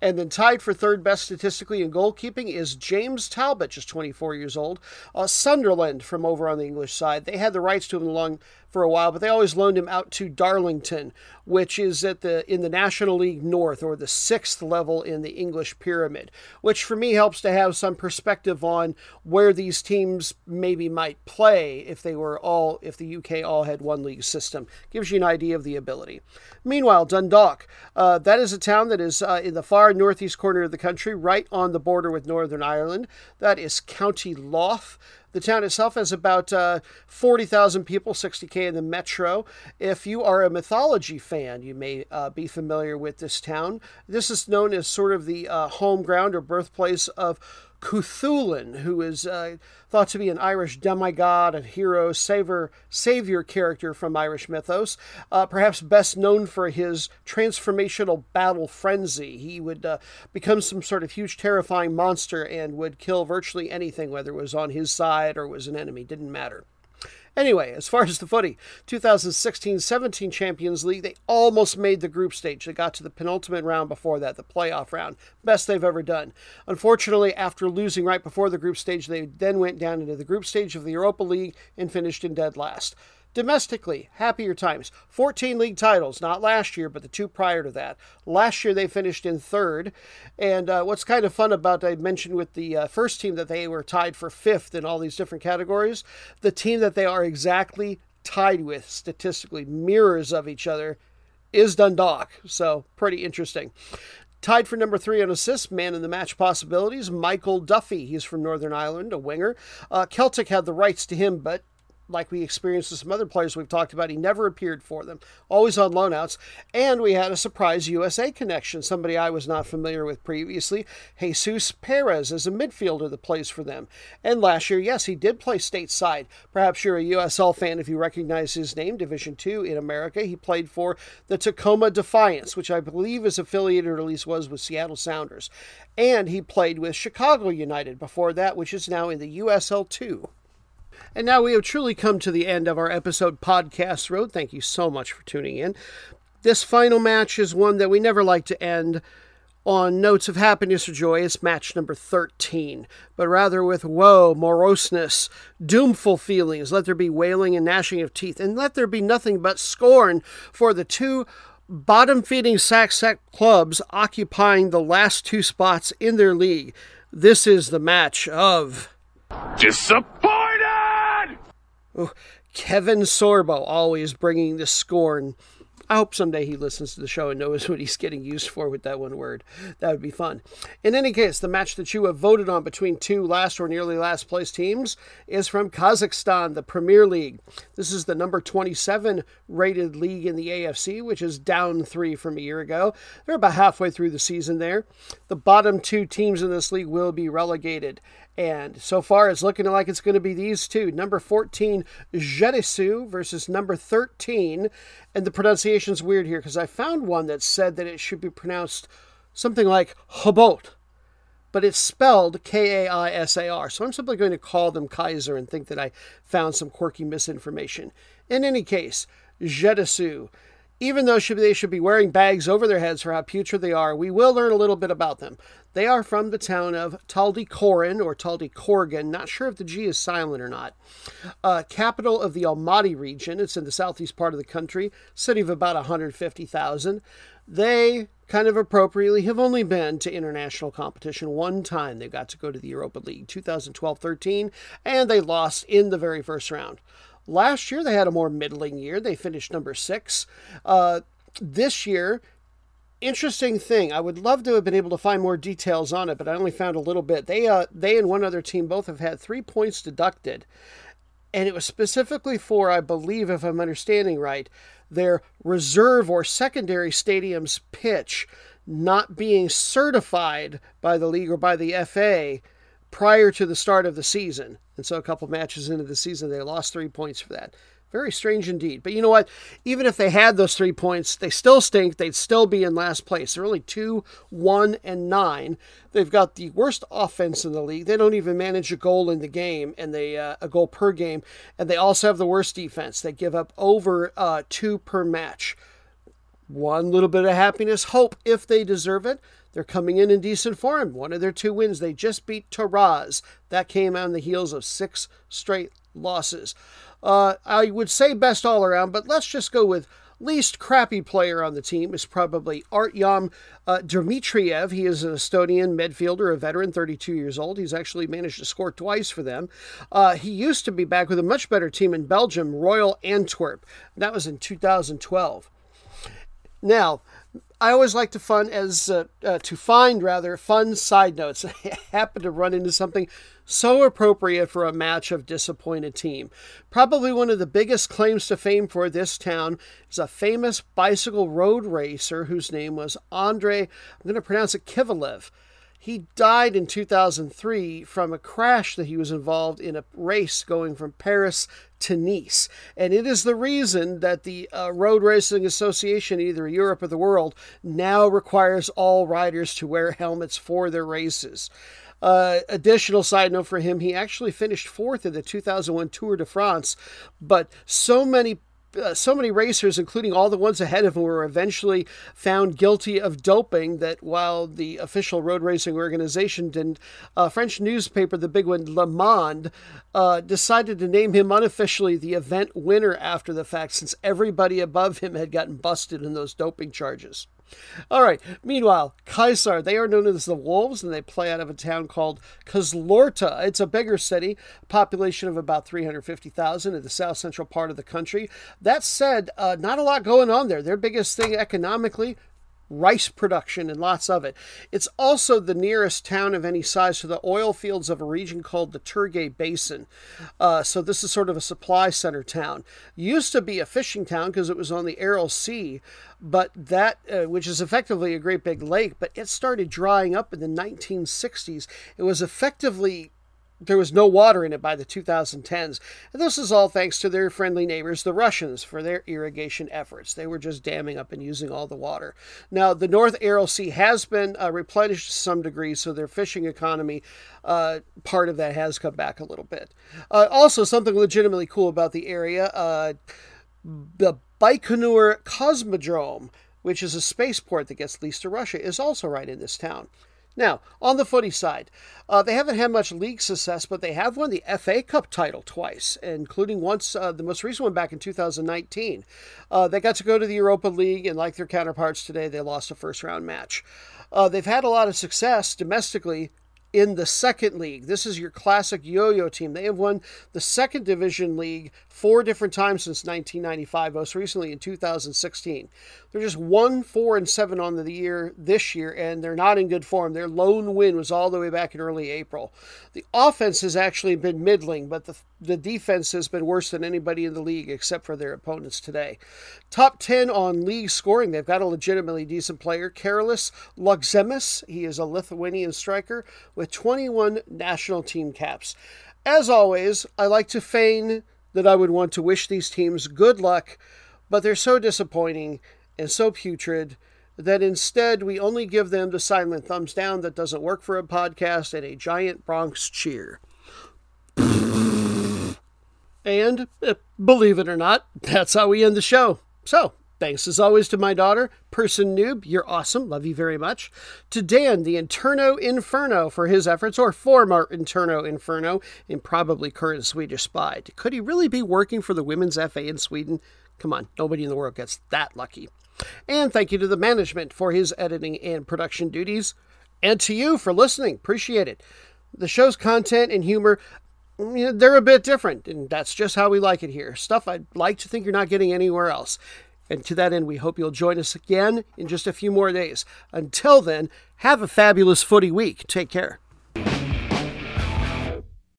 And then tied for third best statistically in goalkeeping is James Talbot, just 24 years old. Uh, Sunderland from over on the English side. They had the rights to him along for a while, but they always loaned him out to Darlington, which is at the in the National League North or the sixth level in the English pyramid, which for me helps to have some perspective on where these teams maybe might play if they were all if the UK all had one league system. Gives you an idea of the ability. Meanwhile, Dundalk, uh, that is a town that is uh, in the far northeast corner of the country, right on the border with Northern Ireland. That is County Louth. The town itself has about uh, 40,000 people, 60k in the metro. If you are a mythology fan, you may uh, be familiar with this town. This is known as sort of the uh, home ground or birthplace of Cú Chulainn, who is uh, thought to be an Irish demigod, and hero, savior, savior character from Irish mythos, uh, perhaps best known for his transformational battle frenzy. He would uh, become some sort of huge, terrifying monster and would kill virtually anything, whether it was on his side or was an enemy, didn't matter. Anyway, as far as the footy, 2016 17 Champions League, they almost made the group stage. They got to the penultimate round before that, the playoff round. Best they've ever done. Unfortunately, after losing right before the group stage, they then went down into the group stage of the Europa League and finished in dead last. Domestically, happier times. 14 league titles, not last year, but the two prior to that. Last year they finished in third. And uh, what's kind of fun about, I mentioned with the uh, first team that they were tied for fifth in all these different categories, the team that they are exactly tied with statistically, mirrors of each other, is Dundalk. So, pretty interesting. Tied for number three on assists, man in the match possibilities, Michael Duffy. He's from Northern Ireland, a winger. Uh, Celtic had the rights to him, but like we experienced with some other players we've talked about. He never appeared for them, always on loanouts. And we had a surprise USA connection, somebody I was not familiar with previously, Jesus Perez, as a midfielder that plays for them. And last year, yes, he did play stateside. Perhaps you're a USL fan if you recognize his name, Division Two in America. He played for the Tacoma Defiance, which I believe is affiliated, or at least was, with Seattle Sounders. And he played with Chicago United before that, which is now in the USL 2. And now we have truly come to the end of our episode podcast road. Thank you so much for tuning in. This final match is one that we never like to end on notes of happiness or joy. It's match number 13, but rather with woe, moroseness, doomful feelings. Let there be wailing and gnashing of teeth, and let there be nothing but scorn for the two bottom feeding sack sack clubs occupying the last two spots in their league. This is the match of. Disappointed! Kevin Sorbo always bringing the scorn. I hope someday he listens to the show and knows what he's getting used for with that one word. That would be fun. In any case, the match that you have voted on between two last or nearly last place teams is from Kazakhstan, the Premier League. This is the number 27 rated league in the AFC, which is down three from a year ago. They're about halfway through the season there. The bottom two teams in this league will be relegated. And so far, it's looking like it's going to be these two number 14, Zhetysu, versus number 13. And the pronunciation's weird here because I found one that said that it should be pronounced something like Hobot. but it's spelled K A I S A R. So I'm simply going to call them Kaiser and think that I found some quirky misinformation. In any case, Zhetysu. Even though they should be wearing bags over their heads for how putrid they are, we will learn a little bit about them. They are from the town of Taldykorgan or Taldykorgan. Not sure if the G is silent or not. Uh, capital of the Almaty region. It's in the southeast part of the country. City of about 150,000. They kind of appropriately have only been to international competition one time. They got to go to the Europa League 2012 13, and they lost in the very first round. Last year, they had a more middling year. They finished number six. Uh, this year, interesting thing. I would love to have been able to find more details on it, but I only found a little bit. They, uh, they and one other team both have had three points deducted, and it was specifically for, I believe, if I'm understanding right, their reserve or secondary stadium's pitch not being certified by the league or by the FA prior to the start of the season. And so a couple matches into the season, they lost three points for that. Very strange indeed. But you know what? Even if they had those three points, they still stink. They'd still be in last place. They're only two, one, and nine. They've got the worst offense in the league. They don't even manage a goal in the game, and they uh, a goal per game. And they also have the worst defense. They give up over uh, two per match. One little bit of happiness, hope if they deserve it. They're coming in in decent form. One of their two wins, they just beat Taraz. That came on the heels of six straight losses. Uh, I would say best all around, but let's just go with least crappy player on the team is probably Artyom uh, Dmitriev. He is an Estonian midfielder, a veteran, 32 years old. He's actually managed to score twice for them. Uh, he used to be back with a much better team in Belgium, Royal Antwerp. That was in 2012. Now, I always like to fun as uh, uh, to find rather fun side notes. I happen to run into something so appropriate for a match of disappointed team. Probably one of the biggest claims to fame for this town is a famous bicycle road racer whose name was Andre. I'm going to pronounce it Kivilev. He died in 2003 from a crash that he was involved in a race going from Paris to Nice. And it is the reason that the uh, Road Racing Association, either Europe or the world, now requires all riders to wear helmets for their races. Uh, additional side note for him, he actually finished fourth in the 2001 Tour de France, but so many uh, so many racers, including all the ones ahead of him, were eventually found guilty of doping. That while the official road racing organization didn't, uh, French newspaper, the big one, Le Monde, uh, decided to name him unofficially the event winner after the fact, since everybody above him had gotten busted in those doping charges. All right. Meanwhile, Kaisar, they are known as the Wolves, and they play out of a town called Kyzylorda. It's a bigger city, population of about 350,000 in the south central part of the country. That said, uh, not a lot going on there. Their biggest thing economically, rice production and lots of it. It's also the nearest town of any size to the oil fields of a region called the Turgay Basin. Uh, so this is sort of a supply center town. Used to be a fishing town because it was on the Aral Sea, but that, uh, which is effectively a great big lake, but it started drying up in the 1960s. It was effectively there was no water in it by the 2010s. And this is all thanks to their friendly neighbors, the Russians, for their irrigation efforts. They were just damming up and using all the water. Now, the North Aral Sea has been uh, replenished to some degree, so their fishing economy, uh, part of that has come back a little bit. Uh, also, something legitimately cool about the area uh, the Baikonur Cosmodrome, which is a spaceport that gets leased to Russia, is also right in this town. Now, on the footy side, uh, they haven't had much league success, but they have won the FA Cup title twice, including once uh, the most recent one back in 2019. Uh, they got to go to the Europa League, and like their counterparts today, they lost a first round match. Uh, they've had a lot of success domestically in the second league. This is your classic yo yo team. They have won the second division league four different times since 1995, most recently in 2016. They're just one, four, and seven on the year this year, and they're not in good form. Their lone win was all the way back in early April. The offense has actually been middling, but the, the defense has been worse than anybody in the league except for their opponents today. Top 10 on league scoring. They've got a legitimately decent player, Karolis Laukžemis. He is a Lithuanian striker with 21 national team caps. As always, I like to feign that I would want to wish these teams good luck, but they're so disappointing and so putrid that instead we only give them the silent thumbs down that doesn't work for a podcast and a giant Bronx cheer. And eh, believe it or not, that's how we end the show. So, thanks as always to my daughter, Person Noob, you're awesome, love you very much. To Dan, the Interno Inferno, for his efforts, or former Interno Inferno, and probably current Swedish spy. Could he really be working for the Women's FA in Sweden? Come on, nobody in the world gets that lucky. And thank you to the management for his editing and production duties. And to you for listening. Appreciate it. The show's content and humor, they're a bit different, and that's just how we like it here. Stuff I'd like to think you're not getting anywhere else. And to that end, we hope you'll join us again in just a few more days. Until then, have a fabulous footy week. Take care.